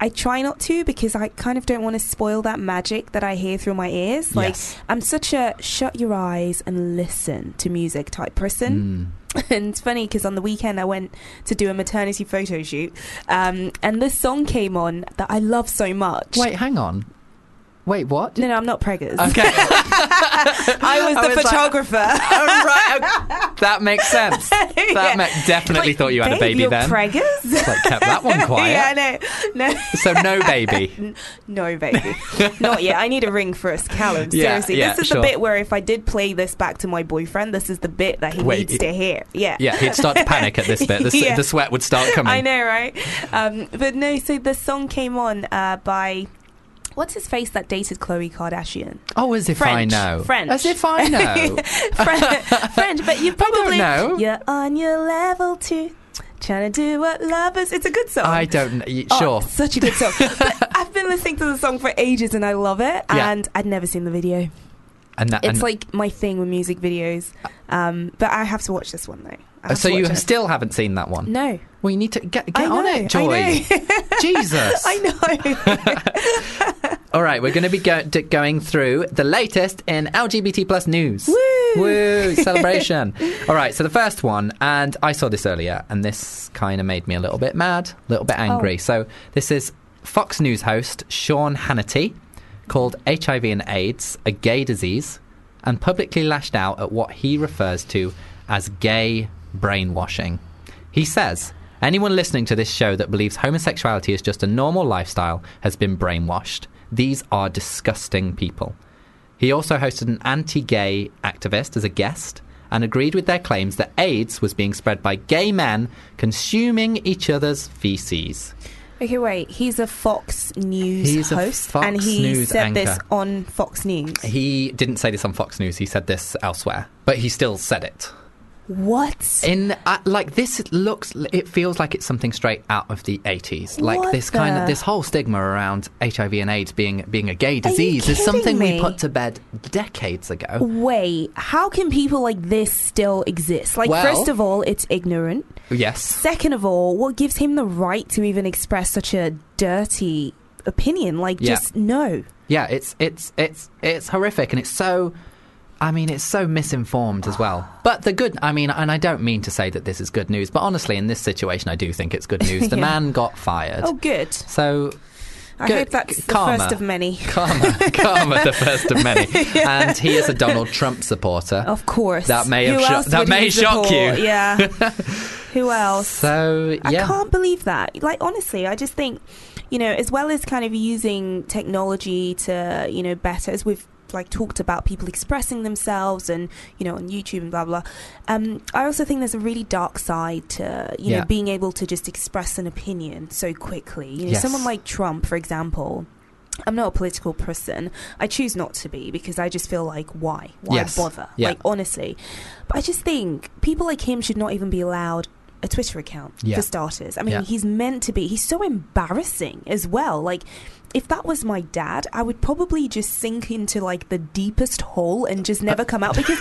I try not to because I kind of don't want to spoil that magic that I hear through my ears. Like Yes. I'm such a shut your eyes and listen to music type person. Mm. and it's funny because on the weekend I went to do a maternity photo shoot, um, and this song came on that I love so much. Wait, hang on. Wait, what? no, no, I'm not preggers. Okay. I was I the was like- photographer. Oh, right. okay. That makes sense. That Yeah. ma- definitely Like, thought you had a baby you're then. Preggers? like kept that one quiet. yeah, no, no, So no baby. no, baby, not yet. I need a ring first, Callum. Yeah, Seriously, yeah, this is sure. the bit where if I did play this back to my boyfriend, this is the bit that he Wait, needs it- to hear. Yeah, Yeah, he'd start to panic at this bit. The, Yeah. the sweat would start coming. I know, right? Um, but no, so the song came on uh, by what's his face that dated Khloe Kardashian. Oh, as if French. I know. French. As if I know. French, French, but you don't probably know. You're on your level too. trying to do what lovers. It's a good song. I don't know. Y- Oh, Sure. such a good song. but I've been listening to the song for ages and I love it. Yeah. And I'd never seen the video. And that, It's and- like my thing with music videos. Um, but I have to watch this one though. I uh, have so you it. still haven't seen that one? no. Well, you need to get get I on it, Joy. Jesus. I know. All right, we're going to be go- d- going through the latest in LGBT plus news. Woo! Woo! Celebration. All right, so the first one, and I saw this earlier, and this kind of made me a little bit mad, a little bit oh. angry. Oh. So this is Fox News host Sean Hannity called HIV and AIDS a gay disease and publicly lashed out at what he refers to as gay brainwashing. He says, Anyone listening to this show that believes homosexuality is just a normal lifestyle has been brainwashed. These are disgusting people. He also hosted an anti gay activist as a guest and agreed with their claims that AIDS was being spread by gay men consuming each other's feces. Okay, wait. He's a Fox News He's host, Fox and he News said this on Fox News. He didn't say this on Fox News, he said this elsewhere, but he still said it. What? In uh, like this looks it feels like it's something straight out of the 80s. Like What this kind of this whole stigma around HIV and AIDS being being a gay disease is something we put to bed decades ago. Wait, how can people like this still exist? Like, Well- first of all, it's ignorant. Yes. Second of all, what gives him the right to even express such a dirty opinion? Like, Yeah. just no. Yeah, it's it's it's it's horrific and it's so I mean it's so misinformed as well. But the good I mean and I don't mean to say that this is good news, but honestly in this situation I do think it's good news. The Yeah. man got fired. Oh, good. So I Good. hope that's the Karma. first of many. Karma, Karma, the first of many, and he is a Donald Trump supporter. Of course. That may Who have sho- that may shock support? you. Yeah. Who else? So yeah. I can't believe that. Like honestly, I just think, you know, as well as kind of using technology to, you know, better as we've like talked about people expressing themselves and you know on YouTube and blah blah. Um, I also think there's a really dark side to you Yeah. know being able to just express an opinion so quickly. You know, Yes. someone like Trump, for example. I'm not a political person. I choose not to be because I just feel like why? Why Yes. bother? Yeah. Like honestly. But I just think people like him should not even be allowed a Twitter account Yeah. for starters. I mean, Yeah. he's meant to be. He's so embarrassing as well. Like if that was my dad, I would probably just sink into like the deepest hole and just never come out because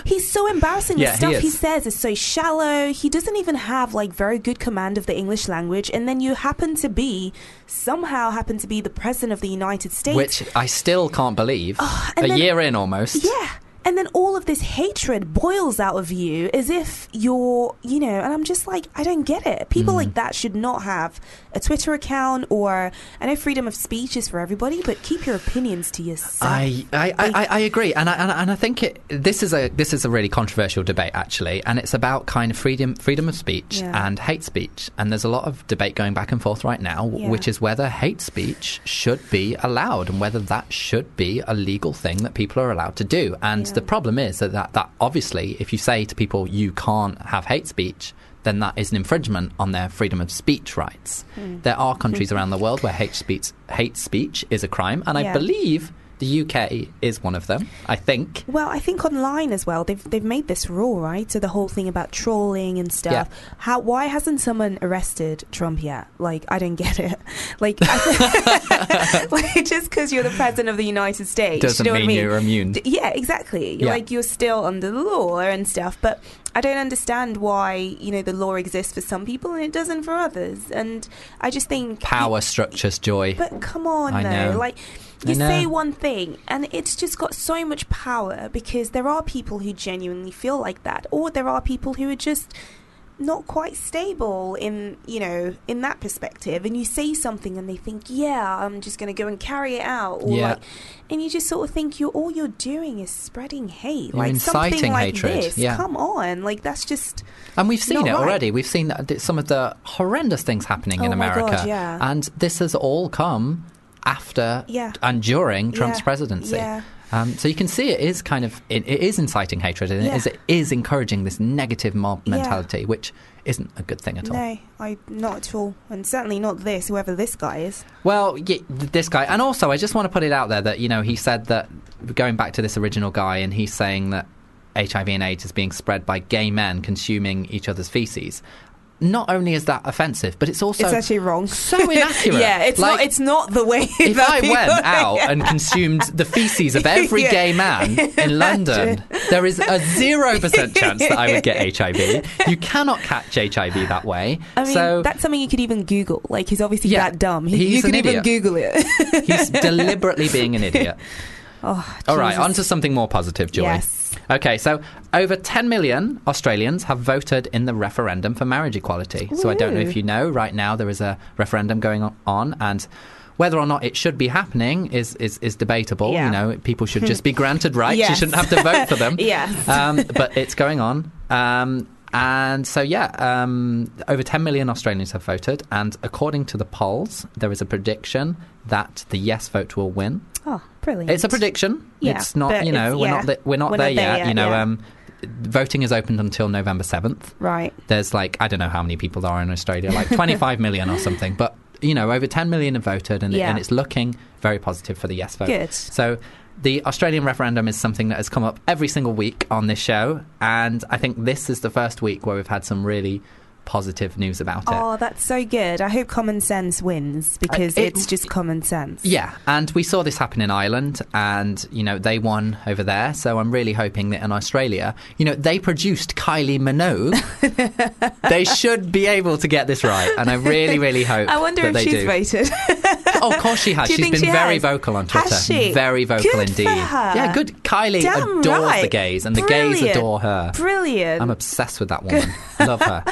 he's so embarrassing. Yeah, the stuff he, is. says is so shallow. He doesn't even have like very good command of the English language. And then you happen to be somehow happen to be the president of the United States. which I still can't believe. Oh, a then- year in almost. Yeah. And then all of this hatred boils out of you as if you're, you know, and I'm just like, I don't get it. People Mm. like that should not have a Twitter account or, I know freedom of speech is for everybody, but keep your opinions to yourself. I, I, I, I- agree, and I, and I- and I think it, this is a this is a really controversial debate actually, and it's about kind of freedom freedom of speech Yeah. and hate speech, and there's a lot of debate going back and forth right now, Yeah. which is whether hate speech should be allowed and whether that should be a legal thing that people are allowed to do. And Yeah. The problem is that, that that obviously, if you say to people you can't have hate speech. Then that is an infringement on their freedom of speech rights. Hmm. There are countries around the world where hate speech, hate speech is a crime, and I believe the UK is one of them. I think. Well, I think online as well, they've they've made this rule, right? So the whole thing about trolling and stuff. Yeah. How why hasn't someone arrested Trump yet? Like I don't get it. Like, like just because you're the president of the United States Doesn't you know what I mean mean? you're immune. D- Yeah, exactly. Yeah. Like you're still under the law and stuff, but I don't understand why you know the law exists for some people and it doesn't for others. And I just think Power structures, Joy. but come on, I though. know. Like, you say one thing, and it's just got so much power because there are people who genuinely feel like that, or there are people who are just not quite stable in you know in that perspective and you say something and they think yeah i'm just going to go and carry it out or Yeah. like and you just sort of think you all you're doing is spreading hate You're like something inciting like hatred, this yeah. come on like that's just And we've seen it right. already. We've seen some of the horrendous things happening in Oh my America. God, yeah. And this has all come after Yeah. and during Trump's Yeah. presidency. Yeah. Um, so you can see it is kind of it, it is inciting hatred and it, is, it is encouraging this negative mob mentality, which isn't a good thing at all. no i not at all and certainly not this whoever this guy is Well, yeah, this guy, and also I just want to put it out there that you know he said that going back to this original guy, and he's saying that HIV and AIDS is being spread by gay men consuming each other's feces. Not only is that offensive, but it's also it's actually wrong. so inaccurate. yeah, it's Like, not. It's not the way. if that I went out and consumed the feces of every Yeah. gay man in London, there is a zero percent chance that I would get HIV. You cannot catch HIV that way. I mean, so that's something you could even Google. Like he's obviously Yeah, that dumb. He, you could even. Google it. he's deliberately being an idiot. Oh, All right, on to something more positive, Joy. Yes. Okay, so over 10 million Australians have voted in the referendum for marriage equality. So I don't know if you know, right now there is a referendum going on, and Whether or not it should be happening is is, is debatable. Yeah. You know, people should just be granted rights. You shouldn't have to vote for them. Yes. Um, but it's going on. Um, and so, yeah, um, over 10 million Australians have voted. And according to the polls, there is a prediction that the yes vote will win. Oh, brilliant. It's a prediction. Yeah, it's not, you know, we're yeah. not th- we're not We're there not there yet. yet, You know, yeah. um, voting is opened until November 7th. Right. There's like I don't know how many people there are in Australia, like 25 million or something. But you know, over 10 million have voted, and, it, and it's looking very positive for the yes vote. Good. So. The Australian referendum is something that has come up every single week on this show, and I think this is the first week where we've had some really positive news about it. Oh, that's so good. I hope common sense wins because Uh, it- it's just common sense. Yeah, and we saw this happen in Ireland, and you know they won over there. So I'm really hoping that in Australia, you know, they produced Kylie Minogue. they should be able to get this right, and I really, really hope. I wonder if she's do. voted. Oh, of course she has. She's been she very has? vocal on Twitter. Has she? Very vocal Good indeed. Yeah, good. Kylie Damn adores the gays, and the gays adore her. Brilliant. I'm obsessed with that woman. Love her.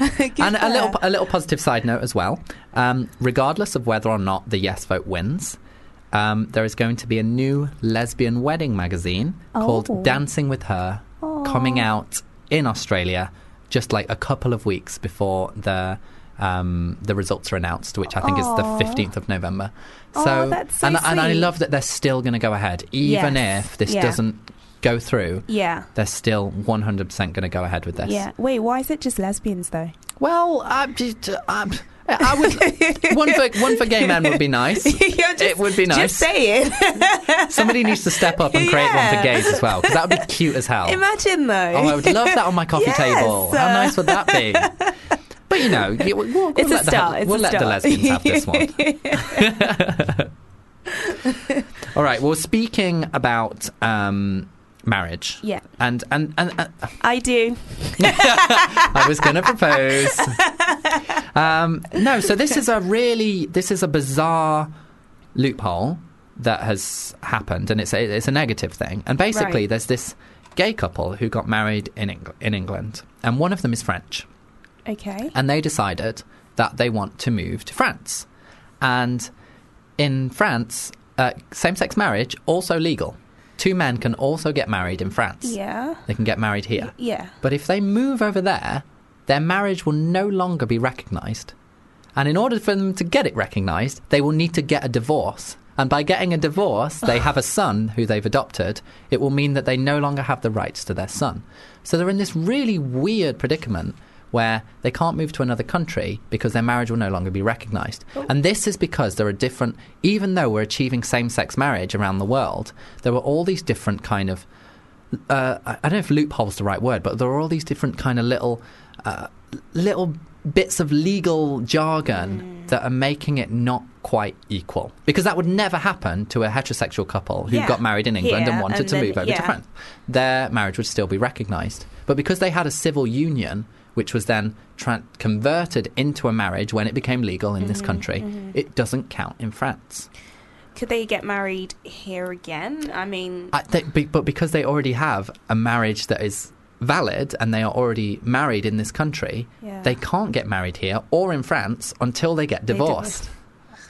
And a little a little positive side note as well. Um, regardless of whether or not the yes vote wins, um, there is going to be a new lesbian wedding magazine Oh. called Dancing with Her coming out in Australia just like a couple of weeks before the um, the results are announced, which I think is the 15th of November. So, that's so and, and I love that they're still going to go ahead, even Yes. if this Yeah. doesn't go through. Yeah. They're still 100% going to go ahead with this. Yeah. Wait, why is it just lesbians though? Well, I'm just, I'm, I would one for one for gay men would be nice. Just- it would be nice. Just say it. Somebody needs to step up and create one for gays as well because that would be cute as hell. Imagine though. Oh, I would love that on my coffee Yes, table. How nice would that be? But you know, we'll, we'll It's a let, the, start, we'll a let the start. lesbians have this one. All right. Well, speaking about um, marriage, Yeah. and and and. and I do. I was going to propose. Um, no, so this is a really this is a bizarre loophole that has happened, and it's a, it's a negative thing. And basically, Right. there's this gay couple who got married in Eng- in England, and one of them is French, Okay. and they decided that they want to move to France, and in France, uh, same-sex marriage also legal. Two men can also get married in France. Yeah. They can get married here. Yeah. But if they move over there, their marriage will no longer be recognised. And in order for them to get it recognised, they will need to get a divorce. And by getting a divorce, they have a son who they've adopted. It will mean that they no longer have the rights to their son. So they're in this really weird predicament where they can't move to another country because their marriage will no longer be recognised. And this is because there are different, even though we're achieving same sex marriage around the world, there are all these different kind of uh, I don't know if loophole's is the right word, but there are all these different kind of little, uh, little bits of legal jargon that are making it not quite equal. Because that would never happen to a heterosexual couple who Yeah. got married in England and wanted and to then- move over to. France. Their marriage would still be recognised. But because they had a civil union, which was then tran converted into a marriage when it became legal in Mm-hmm, this country, it doesn't count in France. Could they get married here again? I mean, I, but because they already have a marriage that is valid and they are already married in this country, Yeah. they can't get married here or in France until they get divorced.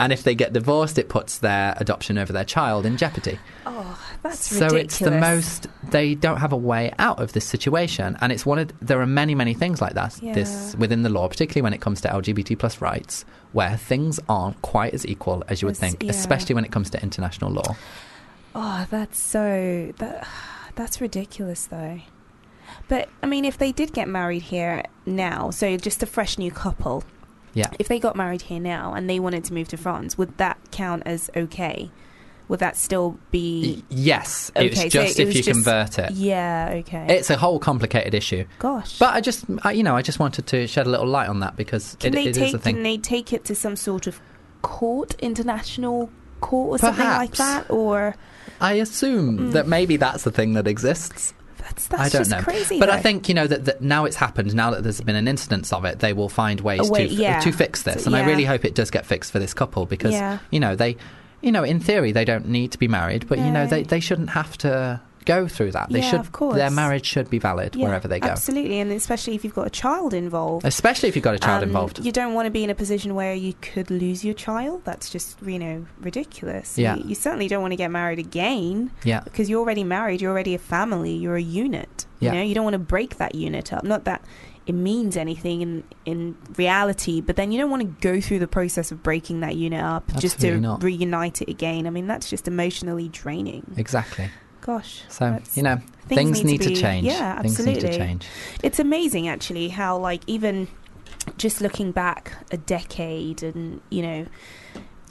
And if they get divorced, it puts their adoption over their child in jeopardy. oh, that's ridiculous. so ridiculous. it's the most they don't have a way out of this situation, and it's one of there are many many things like that this within the law, particularly when it comes to LGBT plus rights, where things aren't quite as equal as you would As- think, yeah. especially when it comes to international law. Oh, that's so that that's ridiculous though. But I mean, if they did get married here now, so just a fresh new couple, Yeah. if they got married here now and they wanted to move to France, would that count as okay? Would that still be Yes, okay? it's so it if you just- convert it. Yeah, okay. It's a whole complicated issue. Gosh, But I just, I, you know, I just wanted to shed a little light on that because can it, they it is take a thing. can they take it to some sort of court, international court, or something like that? Or I assume that mm. maybe that's the thing that exists. That's that's I don't just know. crazy. but I think you know that, that now it's happened. Now that there's been an instance of it, they will find ways way- to yeah. to fix this, and I really hope it does get fixed for this couple because Yeah. you know they, you know, in theory they don't need to be married, but you know they they shouldn't have to go through that. They Yeah, should. of course. Their marriage should be valid Yeah, wherever they go. Absolutely, and especially if you've got a child involved. Especially if you've got a child Um, involved. You don't want to be in a position where you could lose your child. That's just, you know, ridiculous. Yeah. You, you certainly don't want to get married again Yeah. because you're already married, you're already a family, you're a unit. Yeah. You know, you don't want to break that unit up. Not that it means anything in in reality, but then you don't want to go through the process of breaking that unit up just to not. reunite it again. I mean, that's just emotionally draining. Exactly. Gosh. So you know, things things, need need, to to, change. yeah, Things need to absolutely. change. It's amazing actually how like even just looking back a decade and you know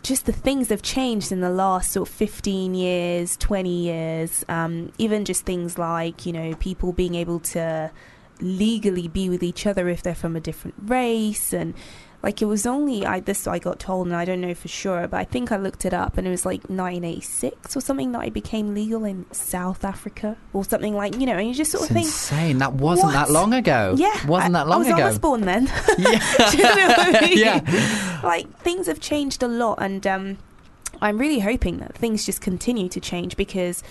just the things have changed in the last sort of 15 years 20 years um, even just things like you know people being able to legally be with each other if they're from a different race and like it was only I this I got told and I don't know for sure but I think I looked it up and it was like 1986 or something that I became legal in South Africa or something like you know and you just sort It's of think insane. That wasn't that long ago. yeah, wasn't I, that long ago. I was ago? almost born then. Yeah. You know what I mean? Yeah. Like things have changed a lot, and um, I'm really hoping that things just continue to change because,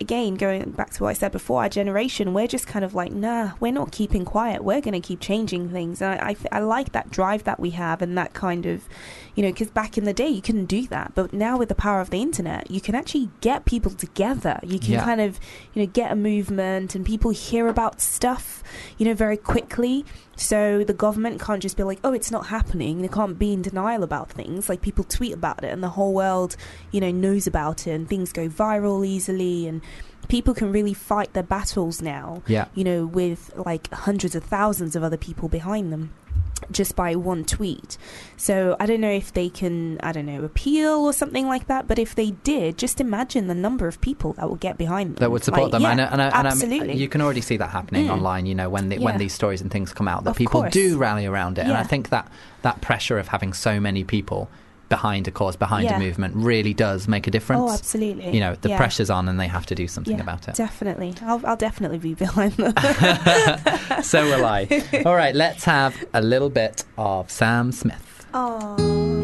again, going back to what I said before, our generation, we're just kind of like, nah, we're not keeping quiet. We're going to keep changing things, and I, I, I like that drive that we have, and that kind of, you know, because back in the day you couldn't do that, but now with the power of the internet, you can actually get people together. You can Yeah. kind of, you know, get a movement, and people hear about stuff, you know, very quickly. So the government can't just be like, oh, it's not happening. They can't be in denial about things. Like people tweet about it, and the whole world, you know, knows about it, and things go viral easily, and people can really fight their battles now. Yeah. You know, with like hundreds of thousands of other people behind them. Just by one tweet. So I don't know if they can, I don't know, appeal or something like that. But if they did, just imagine the number of people that would get behind them. that would support Like, them. yeah, and, and, and absolutely. you can already see that happening Mm. online. You know, when the, Yeah. when these stories and things come out, that Of people course. do rally around it. And I think that that pressure of having so many people behind a cause, behind Yeah. a movement, really does make a difference. Oh, absolutely. You know, the Yeah. pressure's on, and they have to do something Yeah, about it. Definitely. I'll, I'll definitely be behind them. so will I. All right, let's have a little bit of Sam Smith. Oh.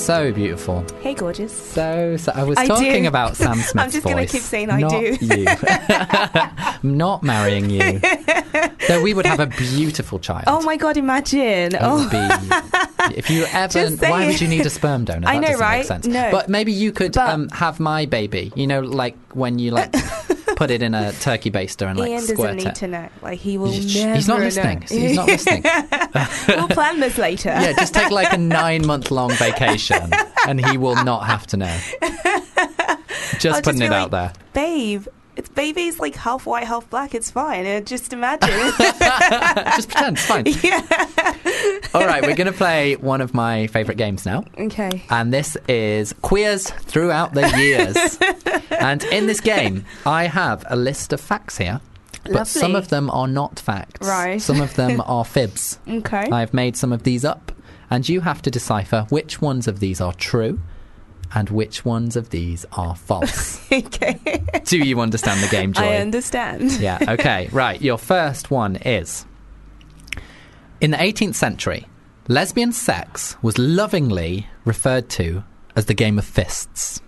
So beautiful. Hey, gorgeous. So, so I was I talking do. about Sam Smith's I'm just gonna keep saying I not do. you. I'm not marrying you. Though we would have a beautiful child. Oh my god, imagine. It oh. would be, if you ever, why would you need a sperm donor? I That know, doesn't right? Make sense. No. but maybe you could But- um, have my baby. You know, like when you like put it in a turkey baster and like Ian squirt doesn't need it. to know. Like he will He's- never. he's not know. listening. He's not listening. we'll plan this later. yeah, just take like a nine month long vacation, and he will not have to know. Just I'll putting be it like, out there. babe. It's baby's like half white, half black. It's fine. Uh, just imagine. just pretend. It's fine. Yeah. All right, we're going to play one of my favourite games now. okay. And this is Queers Throughout the Years. and in this game, I have a list of facts here. But some of them are not facts. Right. Some of them are fibs. Okay. I've made some of these up, and you have to decipher which ones of these are true and which ones of these are false. okay. Do you understand the game, Joy? I understand. Yeah, okay, right. Your first one is In the 18th century, lesbian sex was lovingly referred to as the game of fists.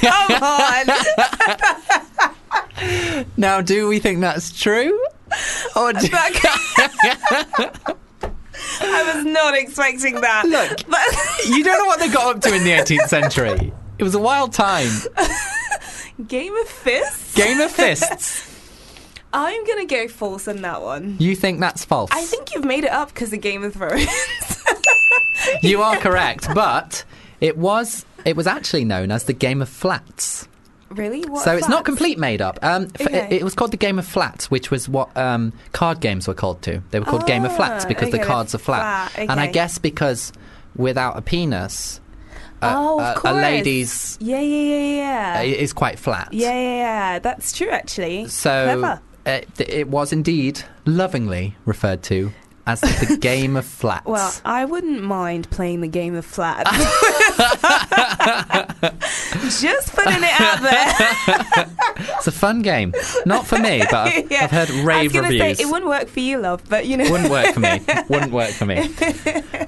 Come on. Now, do we think that's true? Oh, Do- I was not expecting that. Look, But you don't know what they got up to in the 18th century. It was a wild time. Game of Fists? Game of fists. I'm going to go false on that one. You think that's false? I think you've made it up because of Game of Thrones. you are correct, but it was it was actually known as the game of flats. Really? What so it's not complete made up. Um, Okay. it, it was called the game of flats, which was what um, card games were called to. They were called game of flats Ah, because the cards are flat. flat, And I guess because without a penis, a, Oh, of a- a lady's Yeah, yeah, yeah, uh, yeah. is quite flat. yeah, yeah, yeah. That's true, actually. So it, it was indeed lovingly referred to as the game of flats. Well, I wouldn't mind playing the game of flats. Just putting it out there. it's a fun game. Not for me, but I've, Yeah. I've heard rave reviews. say it wouldn't work for you, love, but you know. Wouldn't work for me. Wouldn't work for me.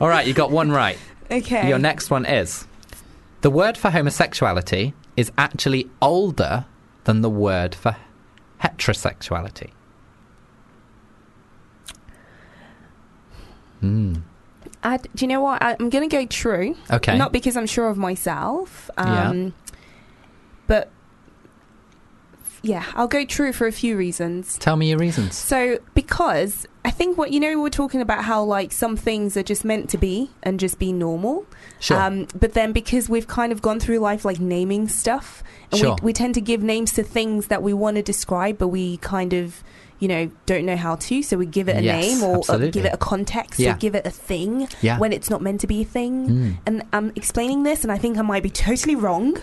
All right, you got one right. Okay. Your next one is the word for homosexuality is actually older than the word for heterosexuality. Hmm. I, do you know what? I, I'm going to go true. Okay. Not because I'm sure of myself. Yeah. Um, But yeah, I'll go true for a few reasons. Tell me your reasons. So, because I think what you know, we we're talking about how like some things are just meant to be and just be normal. Sure. Um, but then because we've kind of gone through life like naming stuff, and Sure. we, we tend to give names to things that we want to describe, but we kind of, you know, don't know how to. So we give it a Yes, name or, or give it a context Yeah. or give it a thing Yeah. when it's not meant to be a thing. Mm. And I'm explaining this, and I think I might be totally wrong,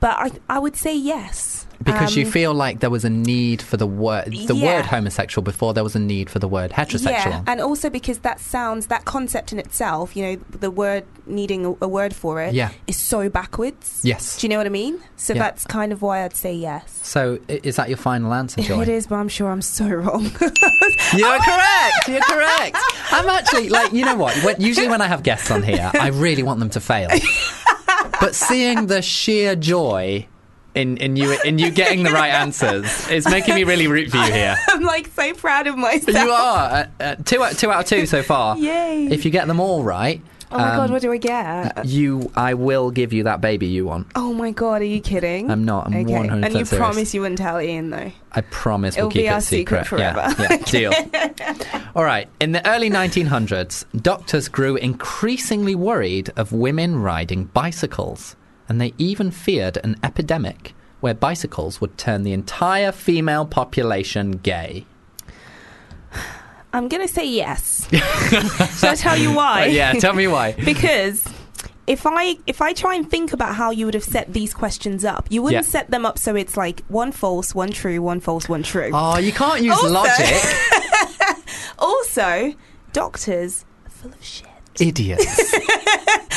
but I I would say yes. Because you Um, feel like there was a need for the word the Yeah. word homosexual before there was a need for the word heterosexual. Yeah, and also because that sounds that concept in itself, you know, the word needing a, a word for it is Yeah. is so backwards. Yes. Do you know what I mean? So Yeah. that's kind of why I'd say yes. So is that your final answer, Joy? It is, but I'm sure I'm so wrong. You're correct. You're correct. I'm actually like, you know what? When, usually when I have guests on here, I really want them to fail. But seeing the sheer joy in, in you in you getting the right answers is making me really root for you here. I'm like so proud of myself. You are uh, uh, two out two out of two so far. Yay. If you get them all right, oh my god, um, what do I get? you I will give you that baby you want. Oh my god, are you kidding? I'm not. I'm okay. 100% And you serious. promise you wouldn't tell Ian though. I promise It'll we'll keep be it our secret forever. Yeah, yeah, deal. All right. In the early 1900s, doctors grew increasingly worried of women riding bicycles, and they even feared an epidemic where bicycles would turn the entire female population gay. I'm gonna say yes. Shall I tell you why? Uh, yeah, tell me why. because if I if I try and think about how you would have set these questions up, you wouldn't Yeah. set them up so it's like one false, one true, one false, one true. Oh, you can't use Also- logic. Also, doctors are full of shit. Idiots.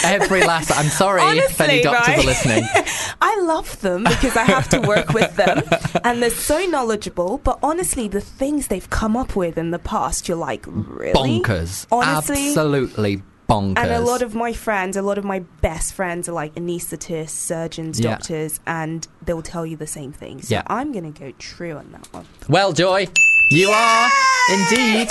Every last. I'm sorry if any Honestly, doctors right? are listening. I love them because I have to work with them, and they're so knowledgeable. But honestly, the things they've come up with in the past, you're like, really Bonkers. Honestly, Absolutely bonkers. And a lot of my friends, a lot of my best friends are like anaesthetists, surgeons, Yeah. doctors, and they'll tell you the same thing. So Yeah. I'm going to go true on that one. Well, Joy, you are indeed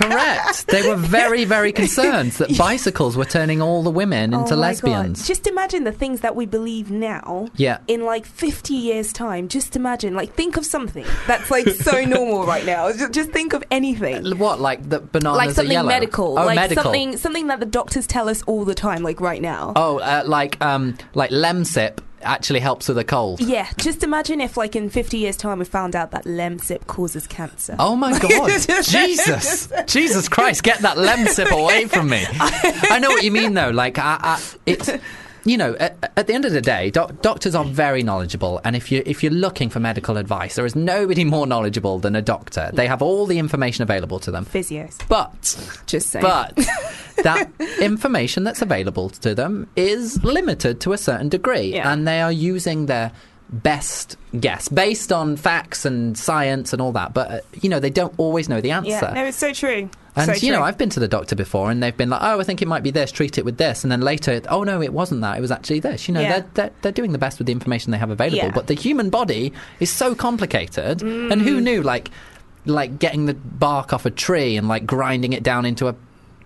correct. They were very, very concerned that bicycles were turning all the women into Oh lesbians. God. Just imagine the things that we believe now. Yeah. In like 50 years' time, just imagine, like, think of something that's like so normal right now. Just, just think of anything. What, like the bananas Like something medical, Oh, like medical. something something that the doctors tell us all the time, like right now. Oh, uh, like um, like Lemsip actually helps with a cold. Yeah, just imagine if, like, in 50 years' time, we found out that Lemsip causes cancer. Oh my God! Jesus, Jesus Christ! Get that Lemsip away from me. I know what you mean, though. Like, I, I, it's you know, at, at the end of the day, doc- doctors are very knowledgeable, and if you if you're looking for medical advice, there is nobody more knowledgeable than a doctor. They have all the information available to them. Physios. But Just saying. but that information that's available to them is limited to a certain degree, Yeah. and they are using their best guess based on facts and science and all that. But uh, you know, they don't always know the answer. Yeah, no, it's so true. And so you know. I've been to the doctor before, and they've been like, "Oh, I think it might be this. Treat it with this." And then later, "Oh no, it wasn't that. It was actually this." You know, Yeah. they're, they're they're doing the best with the information they have available. Yeah. But the human body is so complicated, and Mm. who knew? Like, like getting the bark off a tree and like grinding it down into a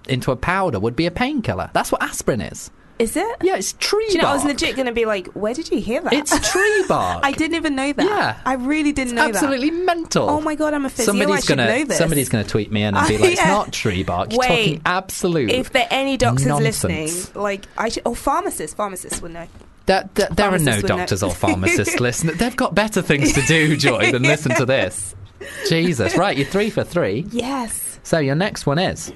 into a powder would be a painkiller. That's what aspirin is. Is it? Yeah, it's tree Do you know, I was legit going to be like, where did you hear that? It's tree bark. I didn't even know that. Yeah. I really didn't know that. Absolutely that. mental. Oh my god, I'm a physio. I Somebody's should gonna know this. somebody's gonna tweet me in and be like, "It's Yeah. not tree bark. You're Wait. talking absolute." If there are any doctors nonsense. listening, like I should, oh, pharmacists, pharmacists would know. That, that- there are no would know. doctors or pharmacists listening. They've got better things to do, Joy, than listen to this. Jesus, right? You're three for three. Yes. So your next one is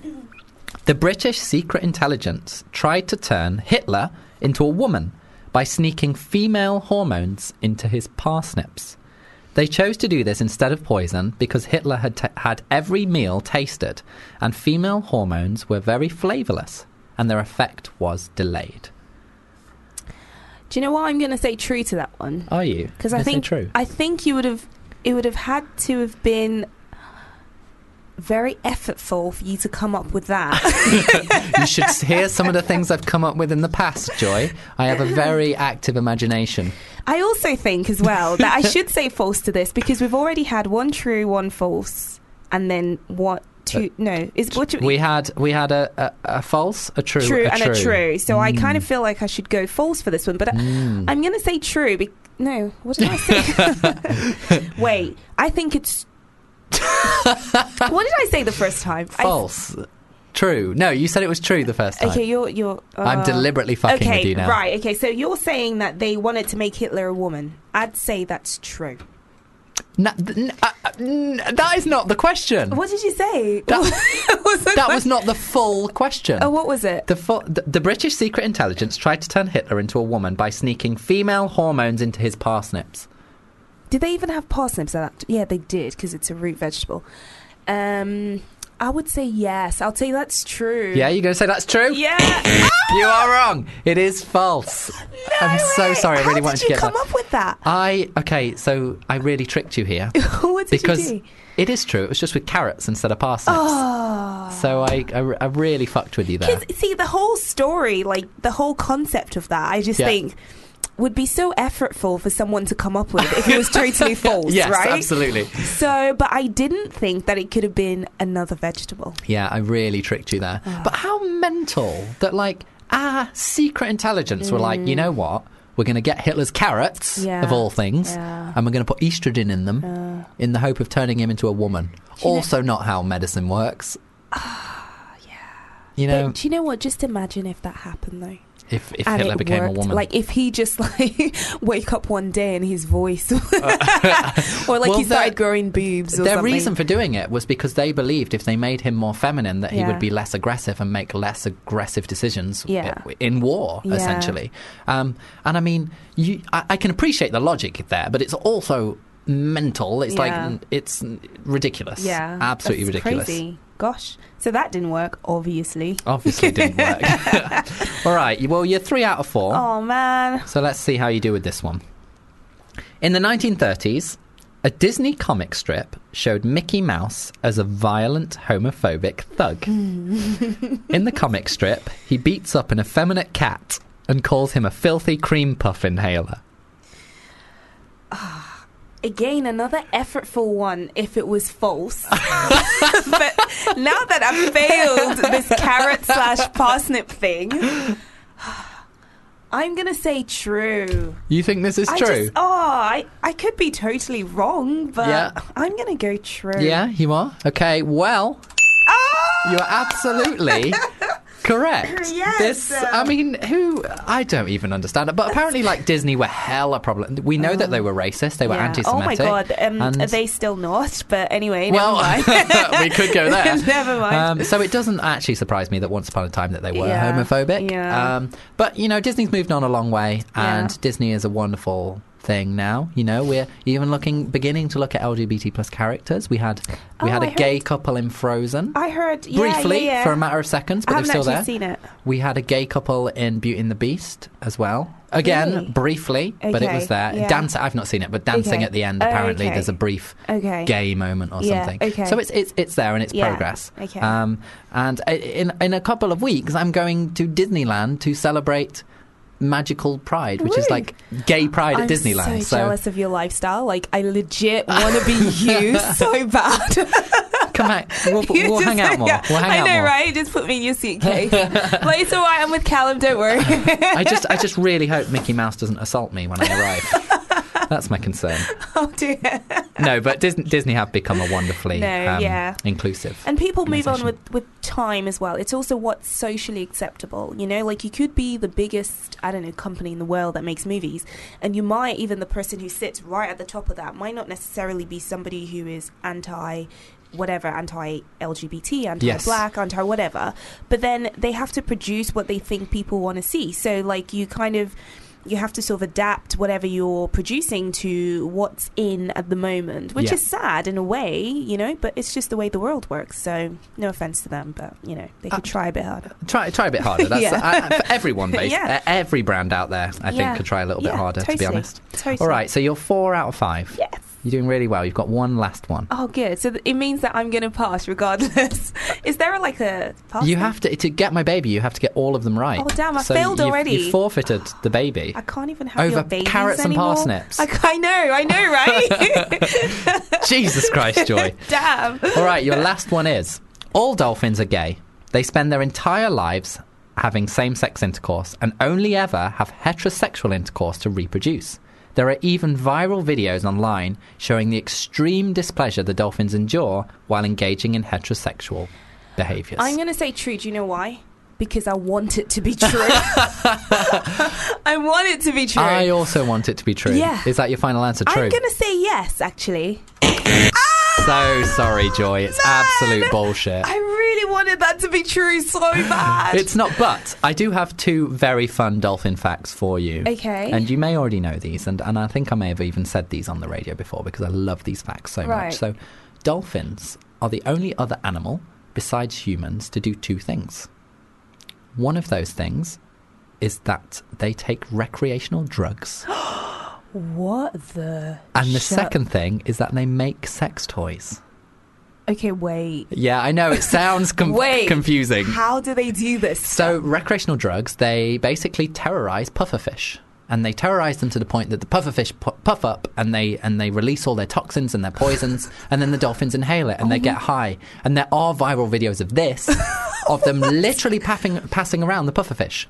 the British secret intelligence tried to turn Hitler into a woman by sneaking female hormones into his parsnips. They chose to do this instead of poison because Hitler had ta had every meal tasted, and female hormones were very flavourless, and their effect was delayed. Do you know what I'm going to say? True to that one Are you? because I think true. I think you would have it would have had to have been very effortful for you to come up with that. you should hear some of the things I've come up with in the past, Joy. I have a very active imagination. I also think as well that I should say false to this because we've already had one true, one false, and then what? Two? No, is what We had we had a, a, a false, a true, true a and true. a true. So I kind of Mm. feel like I should go false for this one, but I, Mm. I'm going to say true. Be- no, what did I say? Wait, I think it's. what did I say the first time? I- false, true. No, you said it was true the first time. Okay, you're you're. Uh, I'm deliberately fucking okay, with you now. right. Okay, so you're saying that they wanted to make Hitler a woman. I'd say that's true. Th- uh, uh, that is not the question. What did you say? That- was That was not the full question. Oh, what was it? The, fu- the, the British secret intelligence tried to turn Hitler into a woman by sneaking female hormones into his parsnips. Did they even have parsnips at that? Yeah, they did because it's a root vegetable. Um, I would say yes. I'll say that's true. Yeah, you're going to say that's true? Yeah. You are wrong. It is false. I'm so way. sorry. I really How wanted did to you get come that. up with that? I okay, so I really tricked you here what did because you do? it is true. It was just with carrots instead of parsnips. Oh. So I, I, I really fucked with you there. see, the whole story, like the whole concept of that, I just Yeah. think would be so effortful for someone to come up with if it was totally false, yes, right? absolutely. So, but I didn't think that it could have been another vegetable. Yeah, I really tricked you there. Ah. But how mental that like our secret intelligence were like, you know what? We're going to get Hitler's carrots, Mm. Yeah. of all things, Yeah. and we're going to put estrogen in them Uh, in the hope of turning him into a woman. you know- Also, not how medicine works. You know, But do you know what? Just imagine if that happened, though. if, if and Hitler became worked. a woman. Like if he just like wake up one day and his voice, or like Well, he started their- growing boobs. Or Their something. reason for doing it was because they believed if they made him more feminine, that he Yeah. would be less aggressive and make less aggressive decisions Yeah. in war, Yeah. essentially. Um, and I mean, you, I, I can appreciate the logic there, but it's also mental. It's Yeah. like it's ridiculous. yeah, absolutely that's ridiculous. Crazy. Gosh, so that didn't work, obviously. Obviously, didn't work. All right, well, you're three out of four. Oh man, So let's see how you do with this one. In the 1930s, a Disney comic strip showed Mickey Mouse as a violent homophobic thug. In the comic strip, he beats up an effeminate cat and calls him a filthy cream puff inhaler. Ah, again another effortful one. If it was false, but now that I've failed this carrot slash parsnip thing, I'm gonna say true. You think this is I true? Just, oh, I, I could be totally wrong, but Yeah. I'm gonna go true. yeah, you are? Okay, well, Ah! you're absolutely correct. Yes. This, I mean, who? I don't even understand it. But apparently, like Disney were hella problem. We know that they were racist. They were Yeah. anti-Semitic. Oh my god, um, and- are they still not? But anyway, well, we could go there. Never mind. Um, so it doesn't actually surprise me that once upon a time that they were Yeah, homophobic. yeah. Um, but you know, Disney's moved on a long way, and. Disney is a wonderful thing now. You know, we're even looking, beginning to look at LGBT plus characters. We had we Oh, had a I gay heard- couple in Frozen. I heard yeah, Briefly, yeah, yeah. for a matter of seconds, I but they're still there. seen it. We had a gay couple in Beauty and the Beast as well. Again, Really? briefly, but it was there. yeah. Dance. I've not seen it, but dancing Okay. at the end. Oh, Apparently, okay. there's a brief Okay. gay moment or something. okay. So it's it's it's there and it's progress. okay. Um, and in in a couple of weeks, I'm going to Disneyland to celebrate Magical Pride, which is like gay pride I'm at Disneyland. so jealous of your lifestyle. Like, I legit want to be you so bad. come back. We'll, we'll hang out more. yeah, We'll hang I out know, more. right? Just put me in your suitcase. it's all right. I'm with Callum. Don't worry. I just I just really hope Mickey Mouse doesn't assault me when I arrive. That's my concern. oh dear. No, but Disney, Disney have become a wonderfully No, um, yeah. inclusive. And people move on with, with time as well. It's also what's socially acceptable. You know, like you could be the biggest, I don't know, company in the world that makes movies, and you might, even the person who sits right at the top of that, might not necessarily be somebody who is anti whatever, anti LGBT, anti Yes. black, anti whatever. But then they have to produce what they think people want to see. So, like, you kind of you have to sort of adapt whatever you're producing to what's in at the moment, which Yeah. is sad in a way, you know. But it's just the way the world works. So no offense to them, but you know they could Uh, try a bit harder. Try try a bit harder. That's Yeah. uh, for everyone, basically. Yeah. Every brand out there, I think, could try a little bit harder. To be honest. Totally. All right, so you're four out of five. Yes. You're doing really well. You've got one last one. Oh, good. So th- it means that I'm going to pass regardless. Is there a, like a pass? You have to to get my baby. You have to get all of them right. Oh, damn, I So failed you've- already. You forfeited the baby. I can't even have your Over babies carrots and anymore. parsnips. I, I know, I know, right? Jesus Christ, Joy. Damn. All right, your last one is all dolphins are gay. They spend their entire lives having same sex intercourse and only ever have heterosexual intercourse to reproduce. There are even viral videos online showing the extreme displeasure the dolphins endure while engaging in heterosexual behaviors. I'm going to say true. Do you know why? Because I want it to be true. I want it to be true. I also want it to be true. Yeah. Is that your final answer? True. I'm going to say yes, actually. So sorry, Joy. It's absolute bullshit. I really wanted that to be true so bad. It's not, but I do have two very fun dolphin facts for you. Okay. And you may already know these, and, and I think I may have even said these on the radio before because I love these facts so Right. much. So, dolphins are the only other animal besides humans to do two things. One of those things is that they take recreational drugs, what the? and the second thing is that they make sex toys. Okay, wait. Yeah, I know it sounds com- Wait. confusing. How do they do this? So, recreational drugs, they basically terrorize pufferfish. And they terrorize them to the point that the pufferfish pu- puff up and they and they release all their toxins and their poisons, and then the dolphins inhale it and they oh get high. And there are viral videos of this, of them literally passing passing around the pufferfish.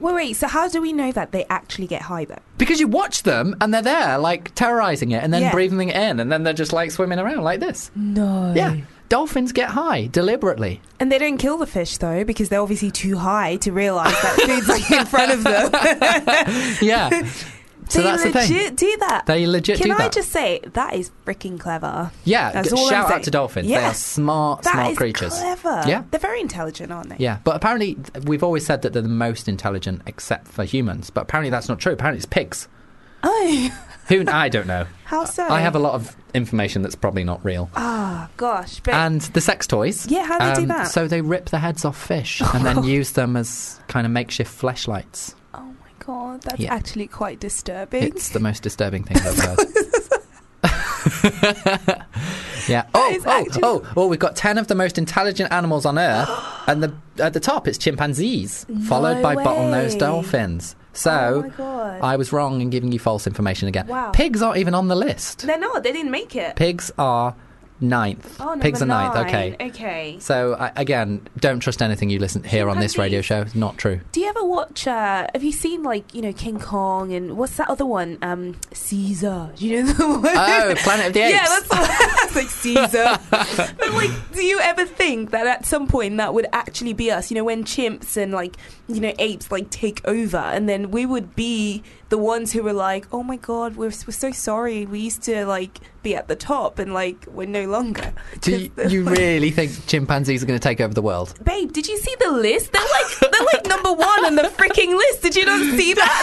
Wait, wait. So how do we know that they actually get high though? Because you watch them and they're there, like terrorizing it and then Yeah. breathing it in, and then they're just like swimming around like this. No. Yeah, dolphins get high deliberately. And they don't kill the fish though, because they're obviously too high to realise that food's like in front of them. Yeah. So they that's the legit thing. do that. They legit Can do I just say that is freaking clever? Yeah, That's all I'm shout out saying. to dolphins. They are smart, That smart creatures. clever. Yeah. They're very intelligent, aren't they? Yeah, but apparently we've always said that they're the most intelligent except for humans. But apparently that's not true. Apparently it's pigs. Oh, Who I don't know. how so? I have a lot of information that's probably not real. Ah, gosh. And the sex toys. Yeah, how do they do um, that? So they rip the heads off fish and then use them as kind of makeshift fleshlights. oh god, that's Yeah. actually quite disturbing. It's the most disturbing thing I've ever heard. yeah. Oh, oh, actually- oh, oh! We've got ten of the most intelligent animals on Earth, and the at the top it's chimpanzees, followed by bottlenose dolphins. So oh. I was wrong in giving you false information again. Wow. Pigs aren't even on the list. They're not. They didn't make it. Pigs are ninth. oh, Pigs are ninth. nine. Okay. Okay. So I, again, don't trust anything you listen hear on this radio show. It's not true. Do you ever watch? Uh, have you seen like you know King Kong and what's that other one? Um, Caesar. Do you know the one? Oh, Planet of the Apes. Yeah, that's the one. Like Caesar. but like, do you ever think that at some point that would actually be us? You know, when chimps and like you know apes like take over, and then we would be the ones who were like, "Oh my god, we're we're so sorry. We used to like be at the top, and like we're no longer." Do you, you really think chimpanzees are going to take over the world? Babe, did you see the list? They're like they're like number one on the freaking list. Did you not see that?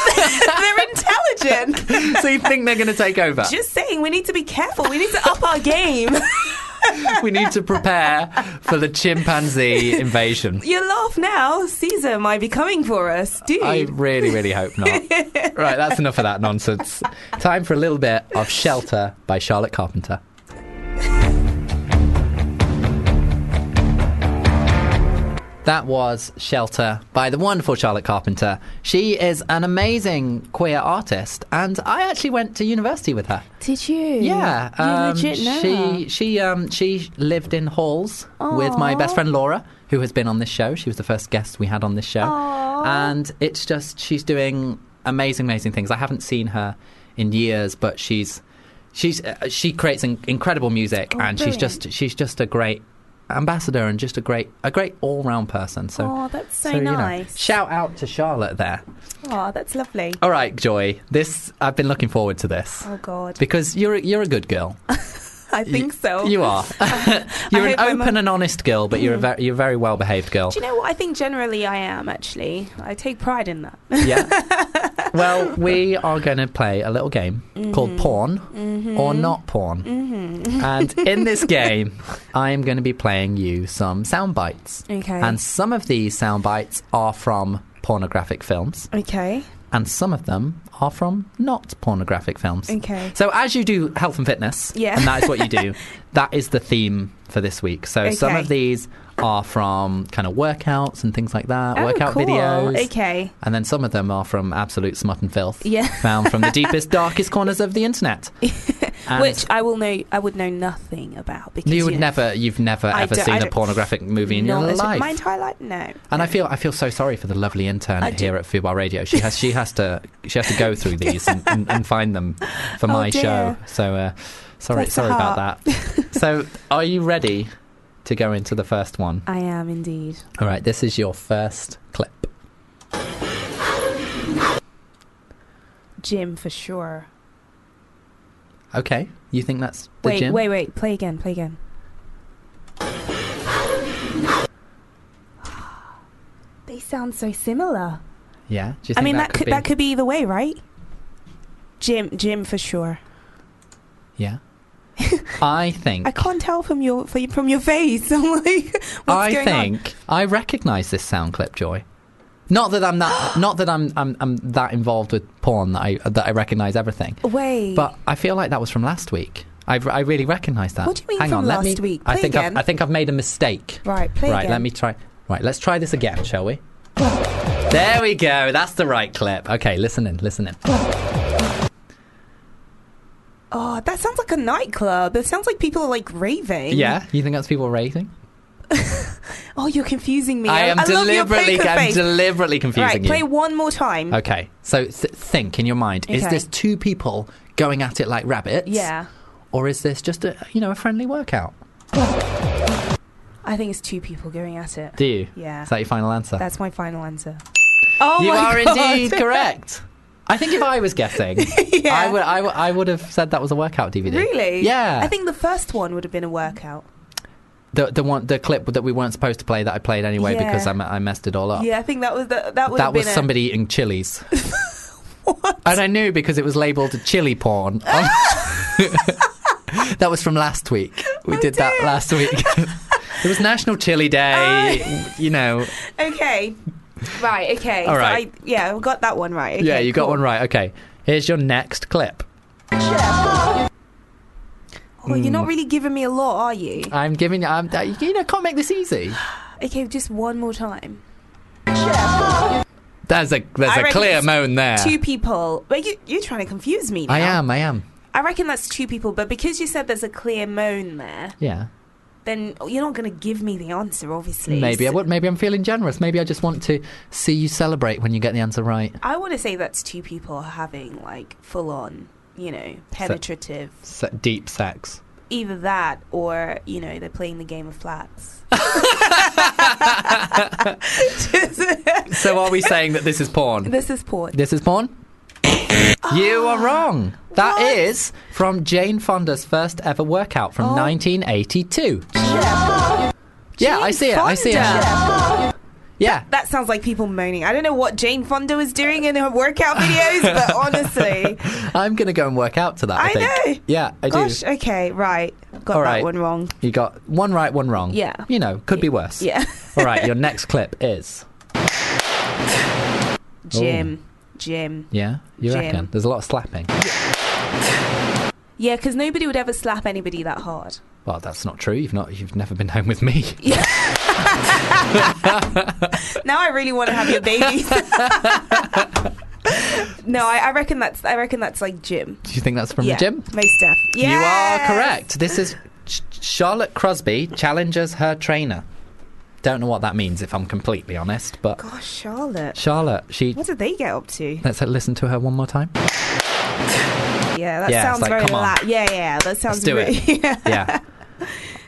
they're intelligent. so you think they're going to take over? Just saying, we need to be careful. We need to up our game. we need to prepare for the chimpanzee invasion. you laugh now. Caesar might be coming for us, dude. I really, really hope not. right, that's enough of that nonsense. Time for a little bit of Shelter by Charlotte Carpenter. That was Shelter by the wonderful Charlotte Carpenter. She is an amazing queer artist, and I actually went to university with her. Did you? Yeah, You um, legit know she her. she um she lived in halls with my best friend Laura, who has been on this show. She was the first guest we had on this show, Aw. and it's just she's doing amazing, amazing things. I haven't seen her in years, but she's she's uh, she creates in- incredible music, Oh, and she's just she's just a great ambassador and just a great a great all round person. So. Oh, that's so, you know, nice. shout out to Charlotte there. oh, that's lovely. All right, Joy. This I've been looking forward to this Oh God, because you're a- you're a good girl. I think so. You are. you're an open and honest girl, but you're a very you're a very well behaved girl. Do you know what I think? Generally, I am actually. I take pride in that. Yeah. Well, we are going to play a little game Mm-hmm. called Porn or Not Porn. And in this game, I am going to be playing you some sound bites. Okay. And some of these sound bites are from pornographic films, Okay. and some of them are from not pornographic films. Okay. So, as you do health and fitness, Yeah. and that is what you do, that is the theme for this week. So, some of these are from kind of workouts and things like that, Oh, workout cool. videos. Okay. And then some of them are from absolute smut and filth. Yeah. Found from the deepest, darkest corners of the internet. Which I will know. I would know nothing about because you would you know, never, you've never I ever seen a pornographic movie in your life. My entire life, no. and I feel, I feel so sorry for the lovely intern I do- here at Fubar Radio. She has, she has to, she has to go through these and, and, and find them for Oh, my dear. show. So, uh, sorry, Bless sorry about that. so, are you ready to go into the first one? I am indeed. All right, this is your first clip. Jim for sure. Okay, you think that's the Wait, gym? wait, wait. Play again. Play again. they sound so similar. Yeah. Do you think I mean, that, that, could be? that could be either way, right? Jim, Jim for sure. Yeah. I think. I can't tell from your from your face. I'm like, what's I going on? think I recognise this sound clip, Joy. Not that I'm that. not that I'm, I'm I'm that involved with porn that I that I recognise everything. Wait, But I feel like that was from last week. I, I really recognise that. What do you mean Hang from on, last me, week? I Play think I've, again. I think I've made a mistake. right, play right, again. let me try. Right, let's try this again, shall we? there we go. That's the right clip. Okay, listen in, listen in. Oh, that sounds like a nightclub. It sounds like people are like raving. Yeah, you think that's people raving? Oh, you're confusing me. I am your deliberately, I'm face. deliberately confusing Right, you. play one more time. Okay, so th- think in your mind: is this two people going at it like rabbits? Yeah, Or is this just a you know a friendly workout? I think it's two people going at it. Do you? Yeah, Is that your final answer? that's my final answer. Oh you are God. indeed correct. I think if I was guessing, yeah. I would I, would- I would have said that was a workout DVD. Really? Yeah. I think the first one would have been a workout. the the one the clip that we weren't supposed to play that I played anyway Yeah. because I, I messed it all up. Yeah, I think that was the, that would that have was been somebody eating chilies. And I knew because it was labelled chili porn. that was from last week. We oh, did that Oh, dear. last week. it was National Chili Day. you know. Okay. Right. Okay. All so. I, yeah, I got that one right. yeah, Okay, you got cool. one right. Okay. Here's your next clip. Oh, you're Hmm. not really giving me a lot, are you? I'm giving you. I'm, uh, you know, can't make this easy. Okay, just one more time. There's a there's I a clear moan there. Two people. But you, you're trying to confuse me. Now. I am. I am. I reckon that's two people, but because you said there's a clear moan there, Yeah. Then you're not going to give me the answer, obviously. Maybe I would. Maybe I'm feeling generous. Maybe I just want to see you celebrate when you get the answer right. I want to say that's two people having like full on, you know, penetrative. Se- deep sex. Either that or, you know, they're playing the game of flats. So are we saying that this is porn? this is porn. This is porn? You are ah, wrong. That What? is from Jane Fonda's first ever workout from Oh. 1982. Yeah, I see it. I see it. Yeah. That sounds like people moaning. I don't know what Jane Fonda was doing in her workout videos, but honestly, I'm going to go and work out to that, I, I think. know. Yeah, I gosh, do. okay, right. Got All that right. one wrong. You got one right, one wrong. Yeah. You know, could be worse. Yeah. All right, your next clip is. Jim. Jim. Yeah, you Jim. reckon? There's a lot of slapping. Yeah, because nobody would ever slap anybody that hard. Well, that's not true. You've not. You've never been home with me. Now I really want to have your babies. no, I, I reckon that's I reckon that's like Jim. Do you think that's from yeah, the gym? Most def. You are correct. This is Ch- Charlotte Crosby challenges her trainer. Don't know what that means if I'm completely honest, but Gosh, Charlotte. Charlotte, she. What did they get up to? Let's listen to her one more time. Yeah, that Yeah, sounds like, very come on. la- Yeah, yeah, that sounds do really. it. yeah. Yeah,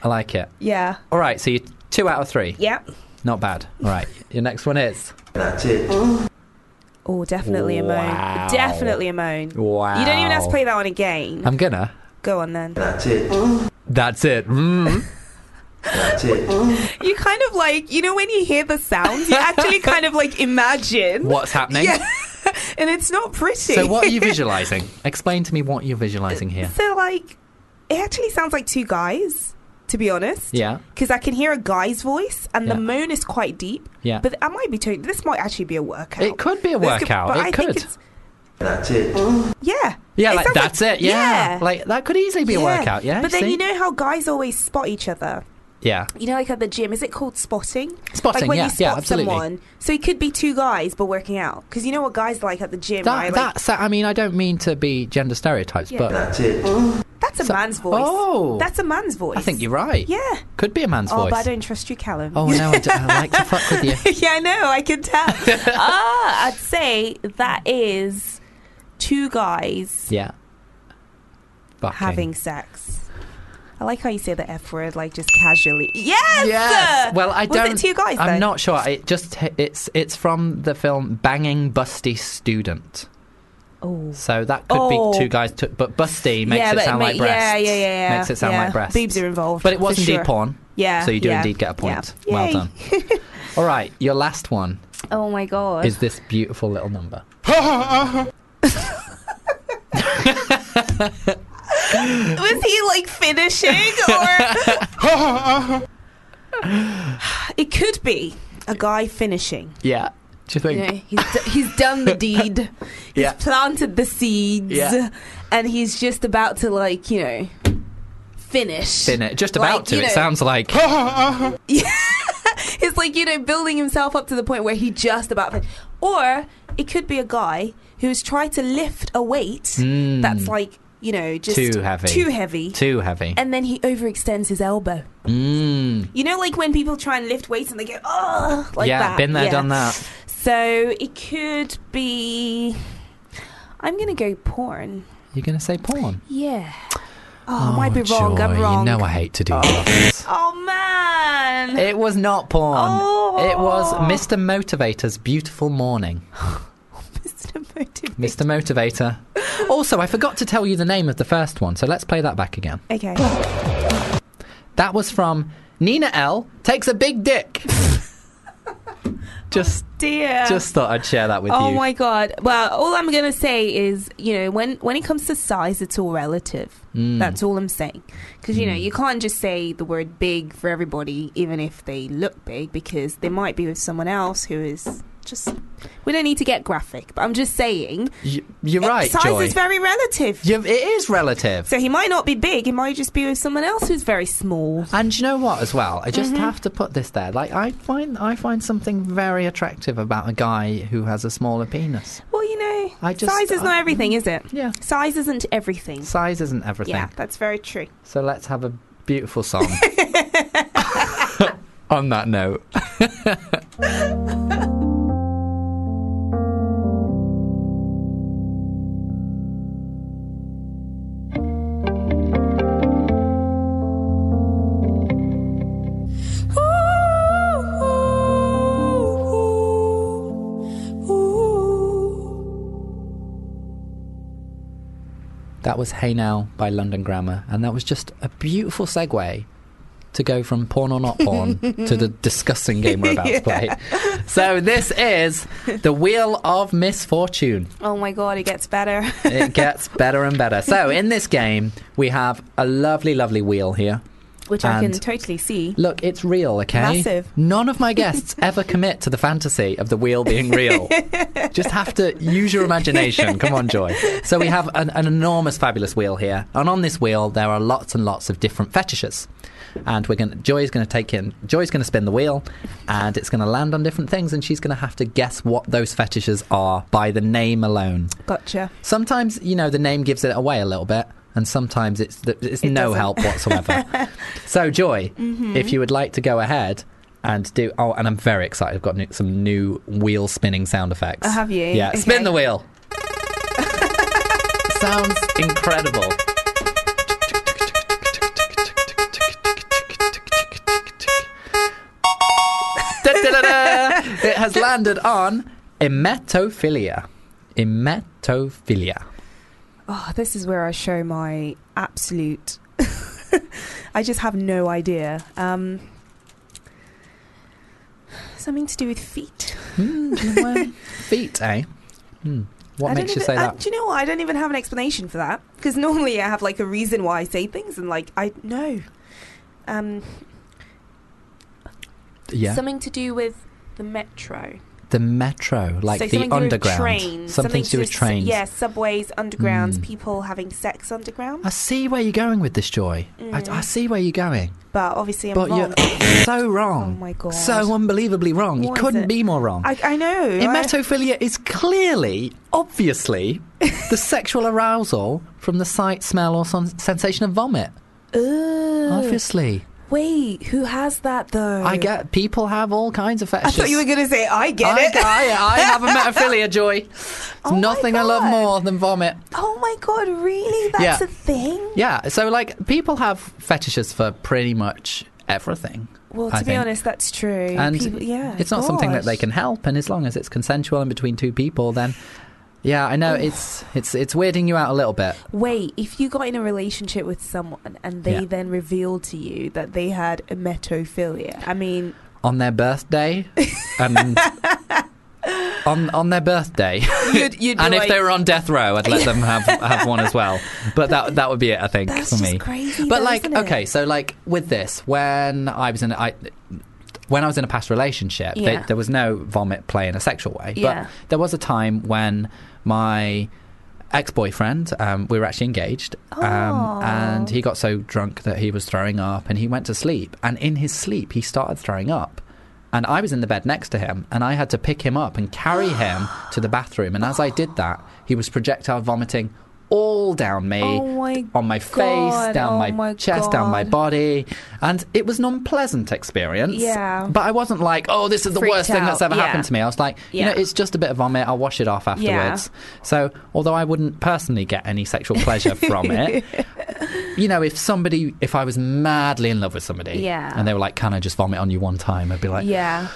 I like it. yeah. All right, so you two out of three. Yeah. Not bad. All right, your next one is. That's it. Oh, definitely a moan. Definitely a moan. Wow. You don't even have to play that one again. I'm gonna. Go on then. That's it. That's it. Mm. That's it. You kind of like, you know, when you hear the sounds, you actually kind of like imagine. What's happening? Yeah. and it's not pretty. So what are you visualizing? Explain to me what you're visualizing here. So like, it actually sounds like two guys. To be honest, Yeah. because I can hear a guy's voice, and Yeah. the moan is quite deep. Yeah. but I might be totally. This might actually be a workout. It could be a This could- workout. but It I could. That's it. yeah. Yeah, It like that's it. Yeah. like that could easily be a workout. Yeah, But then see? you know how guys always spot each other. Yeah, You know, like at the gym, is it called spotting? Spotting, Like when yeah, you spot yeah, absolutely. someone. So it could be two guys, but working out. Because you know what guys like at the gym, that right? Like, that's. I mean, I don't mean to be gender stereotypes, Yeah. but That's it. that's a so- man's voice. Oh. that's a man's voice. I think you're right. Yeah. could be a man's Oh, voice. but I don't trust you, Callum. Oh no, I, do, I like to fuck with you. yeah, I know. I can tell. ah, I'd say that is two guys Yeah. Fucking. having sex. I like how you say the F word, like just casually. Yes. Yes. Well, I Was don't. it two guys? I'm though? not sure. It just it's it's from the film Banging Busty Student. Oh. So that could Oh. be two guys, t- but busty makes yeah, it but sound ma- like breasts. Yeah, yeah, yeah, yeah. Makes it sound yeah. like breasts. Boobs are involved. But it was indeed sure. porn. Yeah. So you do yeah, indeed get a point. yeah. Well done. All right, your last one Oh my god. is this beautiful little number. Was he like finishing or? it could be a guy finishing. Yeah. Do you think? You know, he's d- he's done the deed. He's Yeah. planted the seeds, Yeah. and he's just about to like you know finish. Fin it. Just about Like, to. you It know- sounds like. It's like you know building himself up to the point where he just about. Fin- or it could be a guy who's tried to lift a weight Mm. that's like you know just Too heavy. too heavy, Too heavy. and then he overextends his elbow. Mm. You know, like when people try and lift weights and they go, oh, like yeah, that. been there, Yeah. done that. So it could be. I'm gonna go porn. You're going to say porn? Yeah. Oh, I might be wrong. Joy, I'm wrong. You know I hate to do this. oh man. It was not porn. Oh. It was Mr. Motivator's Beautiful Morning. Mr. Motivator. Mr. Motivator. Also, I forgot to tell you the name of the first one, so let's play that back again. Okay. That was from Nina L. Takes a Big Dick. just, Dear. just thought I'd share that with oh you. Oh my god. Well, all I'm gonna say is, you know, when when it comes to size, it's all relative. Mm. That's all I'm saying. Because you know, Mm. you can't just say the word big for everybody, even if they look big, because they might be with someone else who is just. We don't need to get graphic, but I'm just saying. You're right, Size Joy. is very relative. You- it is relative. So he might not be big. He might just be with someone else who's very small. And you know what? As well, I Mm-hmm. just have to put this there. Like, I find I find something very attractive about a guy who has a smaller penis. Well, you know, I just- size is not everything, is it? Yeah, Size isn't everything. size isn't everything. Yeah, that's very true. So let's have a beautiful song. On that note. That was Hey Now by London Grammar, and that was just a beautiful segue to go from porn or not porn to the disgusting game we're about to play. So this is the Wheel of Misfortune. Oh my god, it gets better. It gets better and better. So in this game, we have a lovely, lovely wheel here. Which I can And- totally see. Look, it's real, okay? Massive. None of my guests ever commit to the fantasy of the wheel being real. Just have to use your imagination. Come on, Joy. So we have an, an enormous, fabulous wheel here, and on this wheel there are lots and lots of different fetishes. And we're going to Joy's going to take in. Joy's going to spin the wheel, and it's going to land on different things, and she's going to have to guess what those fetishes are by the name alone. Gotcha. Sometimes, you know, the name gives it away a little bit, and sometimes it's it's It no doesn't. help whatsoever. so, Joy, Mm-hmm. if you would like to go ahead and do, oh, and I'm very excited. I've got new, some new wheel spinning sound effects. Oh, have you? Yeah, Okay. spin the wheel. Sounds incredible. It has landed on emetophilia. Emetophilia. Oh, this is where I show my absolute. I just have no idea. Um, something to do with feet. Do you know where- Feet, eh? Hmm. What I makes don't you even- say that? do you know what? I don't even have an explanation for that because normally I have like a reason why I say things, and like I know, um, yeah. something to do with the metro, the metro, like so the something to do with underground. trains, something to do with trains. Yeah, subways, undergrounds, Mm. people having sex underground. I see where you're going with this, Joy. I, Mm. I see where you're going. But obviously, I'm but wrong. you're so wrong. Oh my God. So unbelievably wrong. What you couldn't be more wrong. I, I know. I- Emetophilia is clearly, obviously, the sexual arousal from the sight, smell, or sensation of vomit. Ugh. Obviously. Wait, who has that though? I get people have all kinds of fetishes. I thought you were gonna say I get I, it. I, I have a metaphilia, Joy. There's Oh nothing I love more than vomit. oh my god, really? That's Yeah. a thing. Yeah, so like people have fetishes for pretty much everything. Well, to I be think. honest, that's true. and People- yeah, it's not something that they can help. And as long as it's consensual and between two people, then yeah, I know it's it's it's weirding you out a little bit. Wait, if you got in a relationship with someone and they Yeah. then revealed to you that they had emetophilia, I mean, on their birthday and on on their birthday. you'd, you'd and if like, they were on death row, I'd let them have have one as well. But that that would be it, I think, that's for me. crazy. But though, like, okay, so like with this, when I was in I. When I was in a past relationship, Yeah. they, there was no vomit play in a sexual way. Yeah. But there was a time when my ex-boyfriend, um, we were actually engaged, um, and he got so drunk that he was throwing up, and he went to sleep. And in his sleep, he started throwing up. And I was in the bed next to him, and I had to pick him up and carry him to the bathroom. And as I did that, he was projectile vomiting all down me, Oh my on my face, down oh my, my chest, down my body, and it was an unpleasant experience. Yeah. but I wasn't like, oh, this is the Freaked worst thing that's ever yeah. happened to me. I was like, you know, it's just a bit of vomit. I'll wash it off afterwards. So, although I wouldn't personally get any sexual pleasure from it, you know, if somebody, if I was madly in love with somebody, Yeah. and they were like, "Can I just vomit on you one time?" I'd be like, yeah.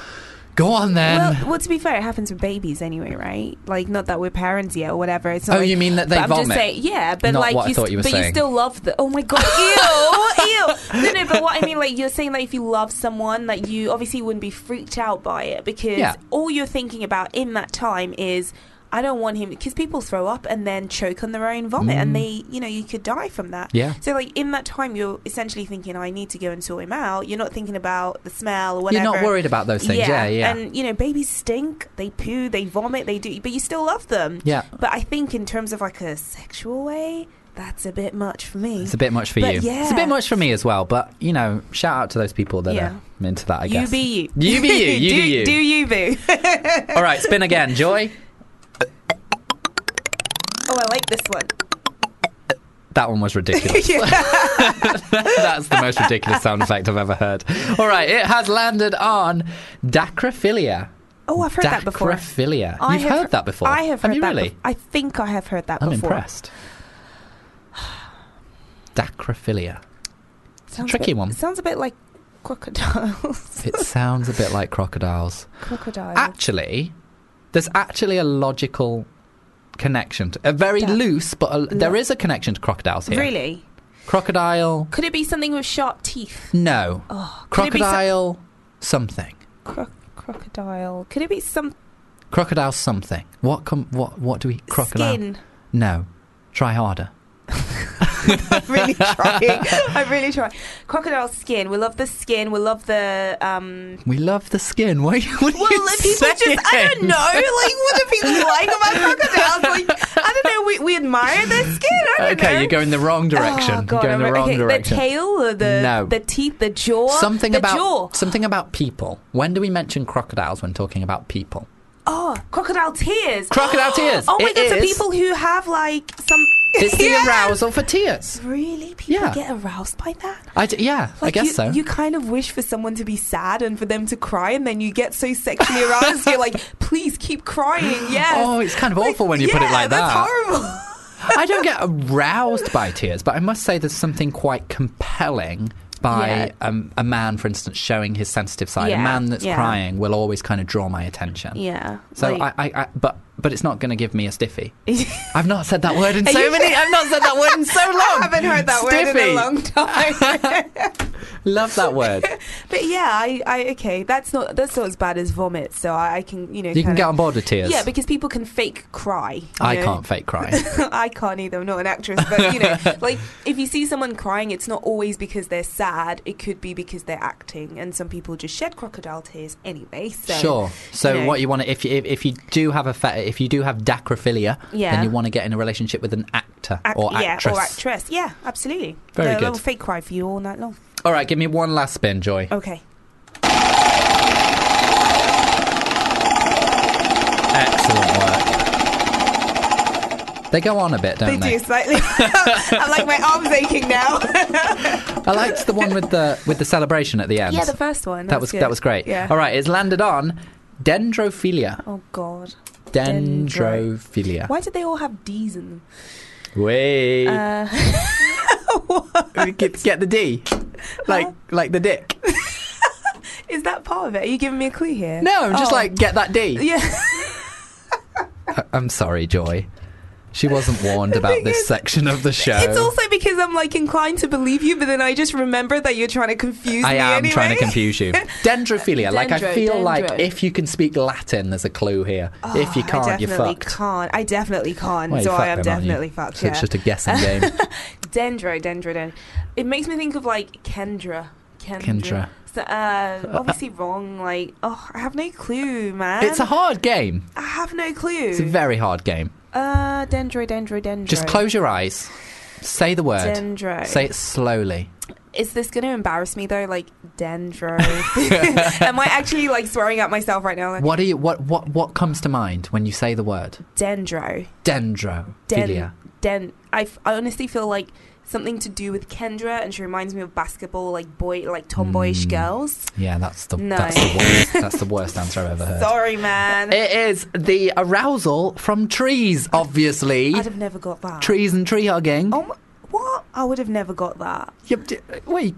"Go on then." Well, well, to be fair, it happens with babies anyway, right? Like, not that we're parents yet or whatever. It's not Oh, like- you mean that they I'm vomit? just saying, yeah, but Not like, what I you, thought you were but saying. you still love the. Oh my god, ew, ew. No, no, but what I mean, like, you're saying that if you love someone, like, you obviously wouldn't be freaked out by it because Yeah. all you're thinking about in that time is. I don't want him because people throw up and then choke on their own vomit, and they, you know, you could die from that. Mm. Yeah. So, like in that time, you're essentially thinking, "I need to go and sort him out." You're not thinking about the smell or whatever. You're not worried about those things. Yeah, yeah. And you know, babies stink, they poo, they vomit, they do, but you still love them. Yeah. But I think in terms of like a sexual way, that's a bit much for me. It's a bit much for But you. yeah. It's a bit much for me as well. But you know, shout out to those people that Yeah. are into that. I guess. you be you. You be you. You do, you. Do you boo? All right, spin again, Joy. I like this one. That one was ridiculous. That's the most ridiculous sound effect I've ever heard. All right, it has landed on dacrophilia. Oh, I've heard that before. Dacrophilia. I You've have heard that before. I have heard you that. really? bef- I think I have heard that I'm before. impressed. Dacrophilia. Sounds tricky bit, one. Sounds a bit like crocodiles. It sounds a bit like crocodiles. crocodiles. Actually, there's actually a logical connection. To, a very loose, but a, there No. is a connection to crocodiles here. Really? Crocodile. Could it be something with sharp teeth? No. Oh, could it be some- Crocodile. something. Cro- crocodile. Could it be some Crocodile something. What com- what what do we crocodile? skin? No. Try harder. I'm really trying. I'm really trying. Crocodile skin. We love the skin. We love the um. We love the skin. What, are what are Well, you people just I don't know. Like, what do people like about crocodiles? Like, I don't know. We, we admire their skin. I don't Okay, know. you're going the wrong direction. Oh, God, you're going the wrong okay, direction. The tail, or the No. the teeth, the jaw. something the about jaw. something about people. When do we mention crocodiles when talking about people? Oh, crocodile tears. Crocodile tears. Oh my It god! So people who have like some. It's the Yes! arousal for tears. Really, people Yeah. get aroused by that. I d- yeah, I Like guess you, so. You kind of wish for someone to be sad and for them to cry, and then you get so sexually aroused. you're like, please keep crying. Yes. Oh, it's kind of awful when you put it Yeah, like that's that. horrible. I don't get aroused by tears, but I must say there's something quite compelling by Yeah. um, a man, for instance, showing his sensitive side. Yeah, A man that's yeah. crying will always kind of draw my attention. Yeah. So like- I, I, I, but but it's not going to give me a stiffy. I've not said that word in so many. I've not said that word in so long. I haven't heard that word in a long time. Love that word. But yeah, I, I okay, that's not that's not as bad as vomit. So I, I can you know You can kinda- get on board with tears. Yeah, because people can fake cry. I know? can't fake cry. I can't either. I'm not an actress, but you know, like if you see someone crying, it's not always because they're sad. It could be because they're acting, and some people just shed crocodile tears anyway. So sure. So you know. what you want to, if you, if, if you do have a fe- if you do have dacrophilia, Yeah. then you want to get in a relationship with an actor Ac- or yeah, actress. or actress. Yeah, absolutely. Very no, good. They'll fake cry for you all night long. All right, give me one last spin, Joy. Okay. Excellent work. They go on a bit, don't they they? do slightly. I'm like my arms aching now. I liked the one with the with the celebration at the end. yeah, the first one. that was good. that was great. Yeah. All right, it's landed on dendrophilia. Oh God. Dendrophilia. Why did they all have D's in them? Wait. Uh, get, get the D, like like the dick. is that part of it? Are you giving me a clue here? No, I'm just Oh. like get that D. Yeah. I- I'm sorry, Joy. She wasn't warned about this section of the show. It's also because I'm like inclined to believe you, but then I just remember that you're trying to confuse I me. I am anyway. trying to confuse you. Dendrophilia. like I Dendro, feel like if you can speak Latin, there's a clue here. if you Oh, can't, I you're definitely fucked. can't. I definitely can't. Well, so I am fucked then, you? definitely fucked. So yeah. it's just a guessing game. dendro, dendro, dendro. It makes me think of like Kendra. Kendra. Kendra. So, uh, obviously wrong. Like, oh, I have no clue, man. It's a hard game. I have no clue. It's a very hard game. uh, dendro, dendro, dendro. Just close your eyes. Say the word. Dendro. Say it slowly. Is this going to embarrass me though? Like dendro. Am I actually like swearing at myself right now? Like, What do you what what what comes to mind when you say the word Dendro. dendrophilia? Den. Den. I, f- I honestly feel like something to do with Kendra, and she reminds me of basketball, like boy, like tomboyish Mm. girls. Yeah, that's the No. that's the worst. that's the worst answer I've ever heard. Sorry, man. It is the arousal from trees, obviously. I'd have never got that. Trees and tree hugging. Oh, my, what? I would have never got that. Yep, d- wait,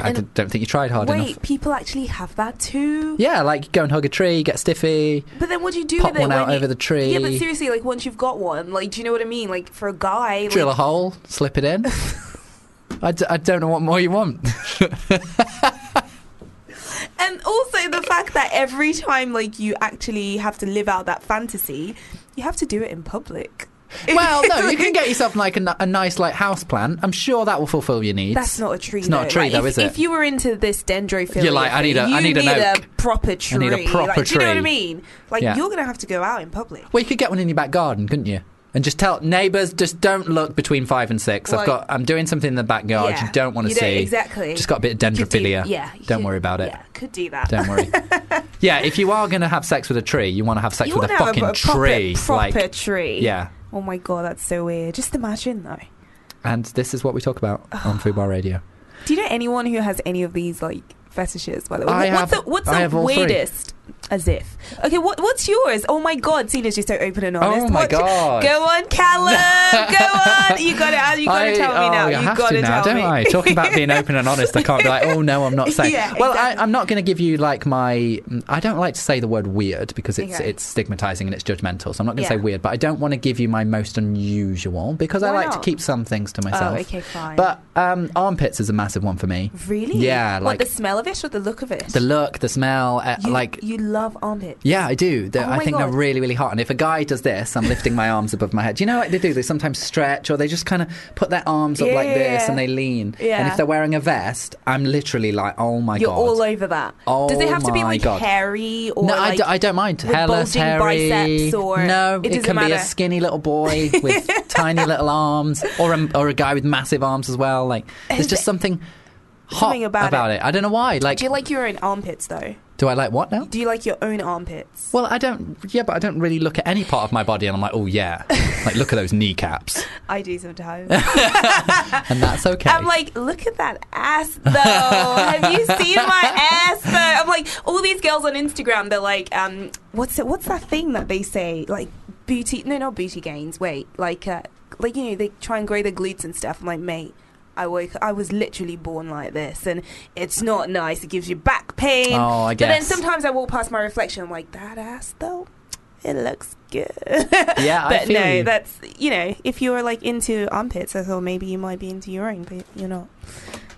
I don't think you tried hard Wait, enough. people actually have that too. Yeah, like go and hug a tree, get stiffy, But then what do you do pop with it one out you- over the tree, Yeah, but seriously, like once you've got one, like, do you know what I mean? Like for a guy, drill a hole, slip it in. I, d- I don't know what more you want. and also the fact that every time like you actually have to live out that fantasy, you have to do it in public. well, no, you can get yourself like a, a nice like house plant. I'm sure that will fulfill your needs. That's not a tree. It's not a tree Like, though, if, is it? If you were into this dendrophilia, You're like, I need a- I you need a proper tree. I need a proper like, Do you know what I mean? Like Yeah. you're gonna have to go out in public. Well, you could get one in your back garden, couldn't you? And just tell neighbours, just don't look between five and six. I've got, I'm doing something in the backyard Yeah. you don't want to see. exactly. Just got a bit of could do- dendrophilia. yeah, Don't could- worry about it. Yeah, could do that. Don't worry. yeah, if you are going to have sex with a tree, you want to have sex you with a fucking a, proper, tree. proper like, tree. yeah. Oh my god, that's so weird. Just imagine though. And this is what we talk about on Fubar Radio. Do you know anyone who has any of these like fetishes? By the way, I what's have- the, what's I the have all three. weirdest? As if. Okay, what what's yours? Oh my god, Cena's just so open and honest. Oh my What- God. Go on, Callum. go on. You got to. You got to I- tell me oh, now. I You have got to to now, don't me. I? Talking about being open and honest, I can't be like, oh no, I'm not saying. Yeah, well, exactly. I, I'm not going to give you like my. I don't like to say the word weird because it's Okay. it's stigmatizing and it's judgmental. So I'm not going to Yeah. say weird, but I don't want to give you my most unusual because I Why like to keep some things to myself. Oh, okay, fine. But um, armpits is a massive one for me. really? Yeah, What like the smell of it or the look of it? the look, the smell, uh, you, like you love armpits. yeah, I do. Oh I think they're really, really hot. And if a guy does this, I'm lifting my arms above my head. Do you know what they do? They sometimes stretch or they just kind of put their arms up Yeah, like this yeah. and they lean. Yeah. And if they're wearing a vest, I'm literally like, oh my god. You're all over that. Oh Does it oh have to be like God. hairy or no, I, like d- I don't mind. Hairless, hairy. biceps or no, it it, can be a skinny little boy with tiny little arms, or a, or a guy with massive arms as well. Like, there's just something hot Something about it. I don't know why. Like, Do you like your own armpits though? Do I like what now? Do you like your own armpits? Well, I don't. Yeah, but I don't really look at any part of my body and I'm like, oh yeah, like look at those kneecaps, I do sometimes. and that's okay. I'm like, look at that ass though. Have you seen my ass though? I'm like, all these girls on Instagram, they're like, um, what's it? What's that thing that they say? Like booty? No, not booty gains. Wait, like, uh, like you know, they try and grow their glutes and stuff. I'm like, mate. I woke. I was literally born like this, and it's not nice. It gives you back pain. Oh, I guess. But then sometimes I walk past my reflection. I'm like, that ass though, it looks good. yeah, I but feel no, you. that's you know, if you're like into armpits, I thought maybe you might be into your own, but you're not.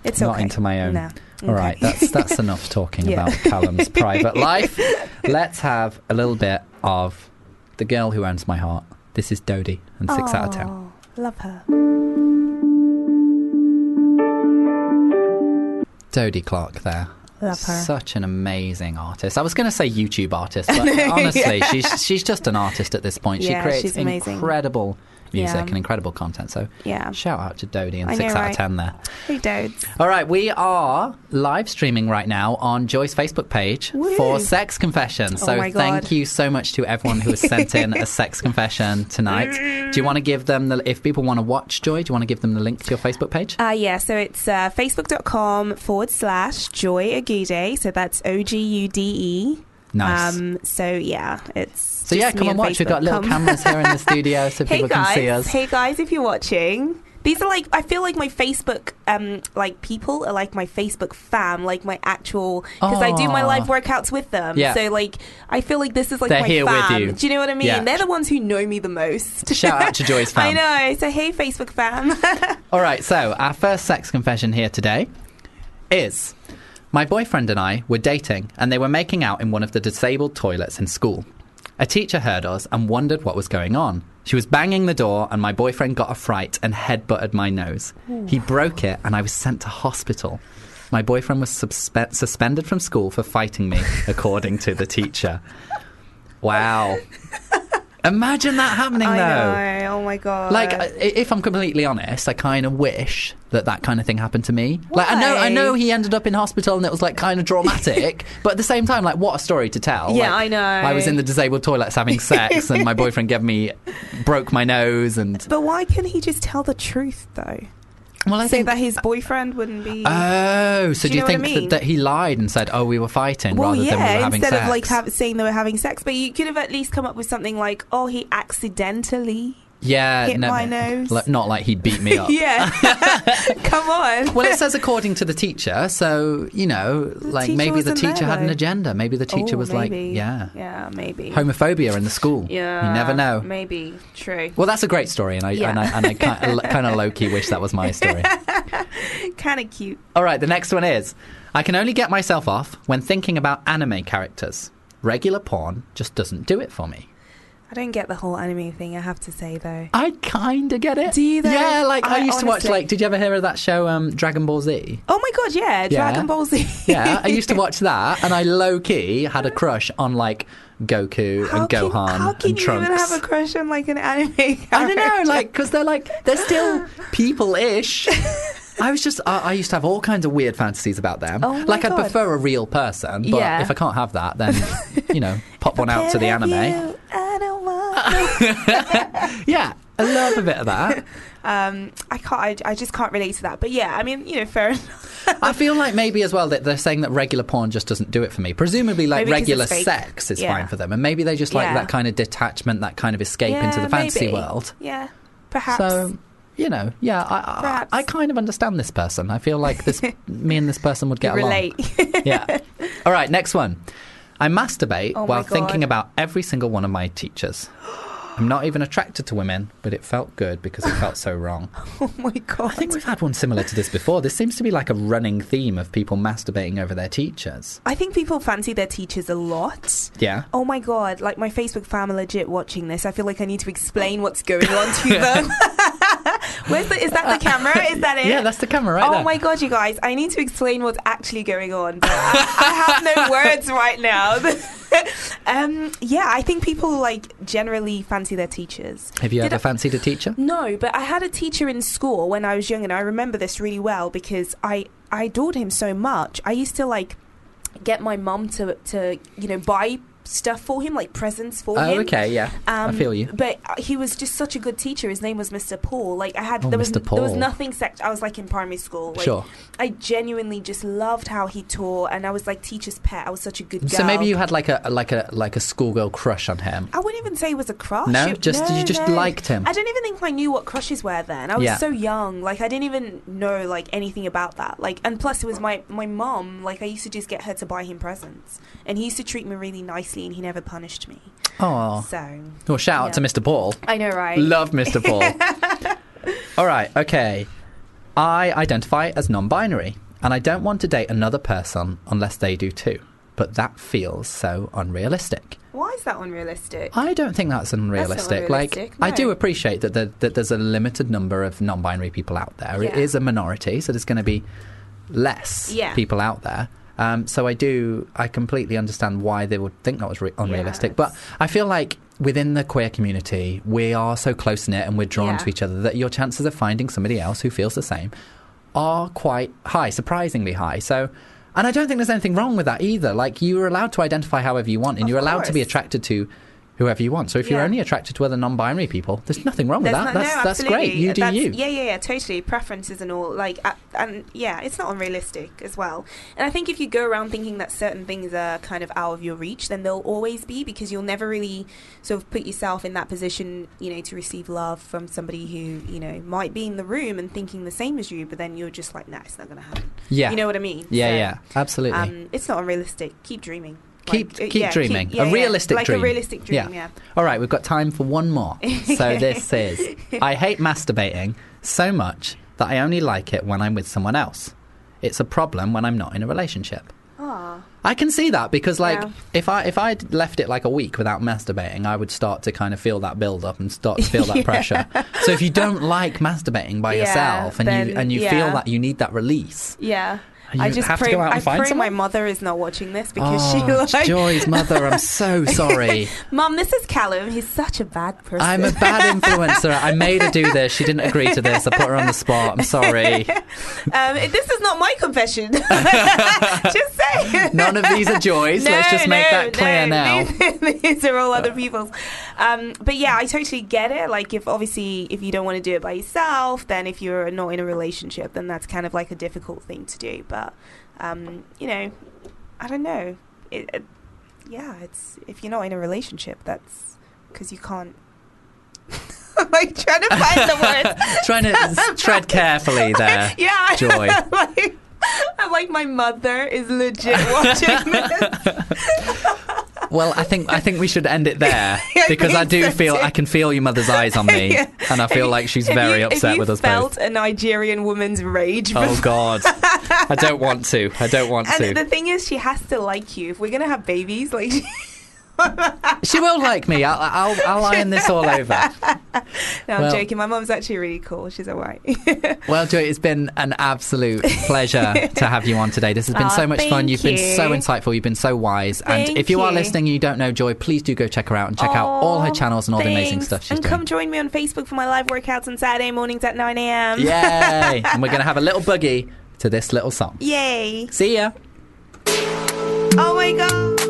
It's not okay. into my own. No. All right, that's that's enough talking Yeah. about Callum's private life. Let's have a little bit of the girl who owns my heart. This is Dodie and six out of ten. Love her. Dodie Clark there. Love her. Such an amazing artist. I was going to say YouTube artist, but honestly, she's she's just an artist at this point. She Yeah, creates incredible music Yeah. and incredible content. So Yeah. shout out to Dodie and I six know, out of ten there. Hey, Dodes. All right, we are live streaming right now on Joy's Facebook page Woo. for sex confession. So Oh thank you so much to everyone who has sent in a sex confession tonight. Do you want to give them the if people want to watch Joy? Do you want to give them the link to your Facebook page? Uh, yeah, so it's uh, facebook.com forward slash Joy Ogude. So that's O G U D E. Nice. Um, so yeah, it's. So yeah, come and on watch. We've got little cameras here in the studio so hey people guys, can see us. hey guys, if you're watching. These are like I feel like my Facebook um like people are like my Facebook fam, like my actual because I do my live workouts with them. Yeah. So like I feel like this is like They're my here with fam. you. Do you know what I mean? Yeah. They're the ones who know me the most. Shout out to Joy's fam. I know. So hey Facebook fam. All right, so our first sex confession here today is my boyfriend and I were dating and they were making out in one of the disabled toilets in school. A teacher heard us and wondered what was going on. She was banging the door and my boyfriend got a fright and headbutted my nose. He broke it and I was sent to hospital. My boyfriend was suspe- suspended from school for fighting me, according to the teacher. Wow. Imagine that happening though. Know. Oh my god. Like, I- if I'm completely honest, I kind of wish that that kind of thing happened to me. Like, I know, I Why? know he ended up in hospital and it was like kind of dramatic, but at the same time, like, what a story to tell. Yeah, Like, I know. I was in the disabled toilets having sex, and my boyfriend gave me, broke my nose, and But why couldn't he just tell the truth though? Well, I Say think. that his boyfriend wouldn't be. Oh, so Do do you know what I think mean? that, that he lied and said, "Oh, we were fighting," well, rather yeah, than we were having instead sex? of like have, saying they were having sex, but you could have at least come up with something like, "Oh, he accidentally." Yeah, hit no, my nose. not like he beat me up. yeah, come on. Well, it says according to the teacher, so you know, like maybe the wasn't there, teacher had an agenda. Maybe the teacher Oh, was maybe. like, yeah, yeah, maybe. homophobia in the school. yeah, you never know. Maybe true. Well, that's a great story, and I Yeah. and I, and I kind, kind of low key wish that was my story. kind of cute. All right, the next one is: I can only get myself off when thinking about anime characters. Regular porn just doesn't do it for me. I don't get the whole anime thing. I have to say though. I kind of get it. Do you though? Yeah, like I, I used to watch. Like, did you ever hear of that show, um, Dragon Ball Z? Oh my god, yeah, Dragon Ball Z. Yeah, I used to watch that, and I low key had a crush on like Goku How and can, Gohan how can and you Trunks. even have a crush on like an anime? Character? I don't know, like because they're like they're still people-ish. I was just I, I used to have all kinds of weird fantasies about them. Oh like I'd prefer a real person, but Yeah. if I can't have that, then you know, pop one out to the anime. you, I don't want Yeah, I love a bit of that. Um, I can't. I, I just can't relate to that. But yeah, I mean, you know, fair enough. I feel like maybe as well that they're saying that regular porn just doesn't do it for me. Presumably, like Maybe regular sex is Yeah. fine for them, and maybe they just like Yeah. that kind of detachment, that kind of escape into the fantasy maybe. world. Yeah, perhaps. So, you know, yeah, I, I. I kind of understand this person. I feel like this, me and this person would get You along. relate. Yeah. All right, next one. I masturbate Oh while God. thinking about every single one of my teachers. I'm not even attracted to women, but it felt good because it felt so wrong. oh my god. I think we've had one similar to this before. This seems to be like a running theme of people masturbating over their teachers. I think people fancy their teachers a lot. Yeah. Oh my god! Like my Facebook fam are legit watching this. I feel like I need to explain what's going on to them. Where's the? Is that the camera? Is that it? Yeah, that's the camera right oh there. my god, you guys! I need to explain what's actually going on. But I, I have no words right now. um, yeah, I think people like generally fancy their teachers. Have you Did ever I- fancied a teacher? No, but I had a teacher in school when I was young, and I remember this really well because I I adored him so much. I used to like get my mum to to you know buy stuff for him, like presents for Oh, him. okay, yeah. I Um, feel you. But uh, he was just such a good teacher. His name was Mr. Paul. Like I had, Oh, there was Mr. there was nothing sex. I was like in primary school. Like, Sure. I genuinely just loved how he taught, and I was like teacher's pet. I was such a good girl. So maybe you had like a like a like a schoolgirl crush on him. I wouldn't even say it was a crush. No? It- Just- you just liked him? I don't even think I knew what crushes were then. I was Yeah. so young. Like I didn't even know like anything about that. Like and plus it was my my mom. Like I used to just get her to buy him presents, and he used to treat me really nicely, and he never punished me. Oh. So Well, shout out to Mr. Paul. I know, right? Love Mr. Paul. All right, okay. I identify as non binary, and I don't want to date another person unless they do too. But that feels so unrealistic. Why is that unrealistic? I don't think that's unrealistic. like, unrealistic, I do appreciate that, there, that there's a limited number of non binary people out there. It Yeah. is a minority, so there's going to be less Yeah. people out there. Um, so I do, I completely understand why they would think that was re- unrealistic. But I feel like within the queer community, we are so close knit and we're drawn Yeah. to each other that your chances of finding somebody else who feels the same are quite high, surprisingly high. So, and I don't think there's anything wrong with that either. Like you're allowed to identify however you want, and Of you're allowed to be attracted to whoever you want. So if you're only attracted to other non-binary people, there's nothing wrong with There's that. not- that's no, that's great. You do That's- you. Yeah, yeah, yeah, totally. Preferences and all, like, uh, and yeah, it's not unrealistic as well. And I think if you go around thinking that certain things are kind of out of your reach, then they'll always be because you'll never really sort of put yourself in that position, you know, to receive love from somebody who, you know, might be in the room and thinking the same as you, but then you're just like, nah, it's not going to happen. Yeah. You know what I mean? Yeah, So, yeah, absolutely. Um, it's not unrealistic. Keep dreaming. Keep Like, keep yeah, dreaming. yeah, a realistic like dream. a realistic dream, yeah. All right, we've got time for one more. so this is I hate masturbating so much that I only like it when I'm with someone else. It's a problem when I'm not in a relationship. I can see that because, like, Yeah. if I if I'd left it like a week without masturbating, I would start to kind of feel that build up and start to feel that Yeah. pressure. So if you don't like masturbating by Yeah, yourself and you and you feel that you need that release, Yeah. You I just have to pray, go out and I find pray my mother is not watching this because oh, she like Joy's mother, I'm so sorry. Mum, this is Callum. He's such a bad person. I'm a bad influencer. I made her do this. She didn't agree to this. I put her on the spot. I'm sorry. um, this is not my confession. just say. None of these are Joy's. Let's just make that clear now. These, these are all other people's. Um, but yeah, I totally get it. Like, if obviously if you don't want to do it by yourself, then if you're not in a relationship, then that's kind of like a difficult thing to do. But um, you know, I don't know. It, it, yeah, it's if you're not in a relationship, that's because you can't. I'm like trying to find the words. Trying to tread carefully there. Yeah, Joy. Like, I'm like my mother is legit watching this. Well, I think I think we should end it there because I do so feel too. I can feel your mother's eyes on me, Yeah. and I feel like she's very you- upset with us felt both. a Nigerian woman's rage. Oh before- God, I don't want to. I don't want to. And the thing is, she has to like you. If we're gonna have babies, like, She will like me. I'll I'll, I'll iron this all over. no, I'm joking. My mom's actually really cool. She's alright. Well, Joy, it's been an absolute pleasure to have you on today. This has been Aw, so much fun. You've been so insightful. You've been so wise. and Thank if you, are listening and you don't know Joy, please do go check her out and check out all her channels and all the amazing stuff she's and doing. come join me on Facebook for my live workouts on Saturday mornings at 9 a.m. Yay! and we're going to have a little boogie to this little song. Yay! See ya. Oh my god!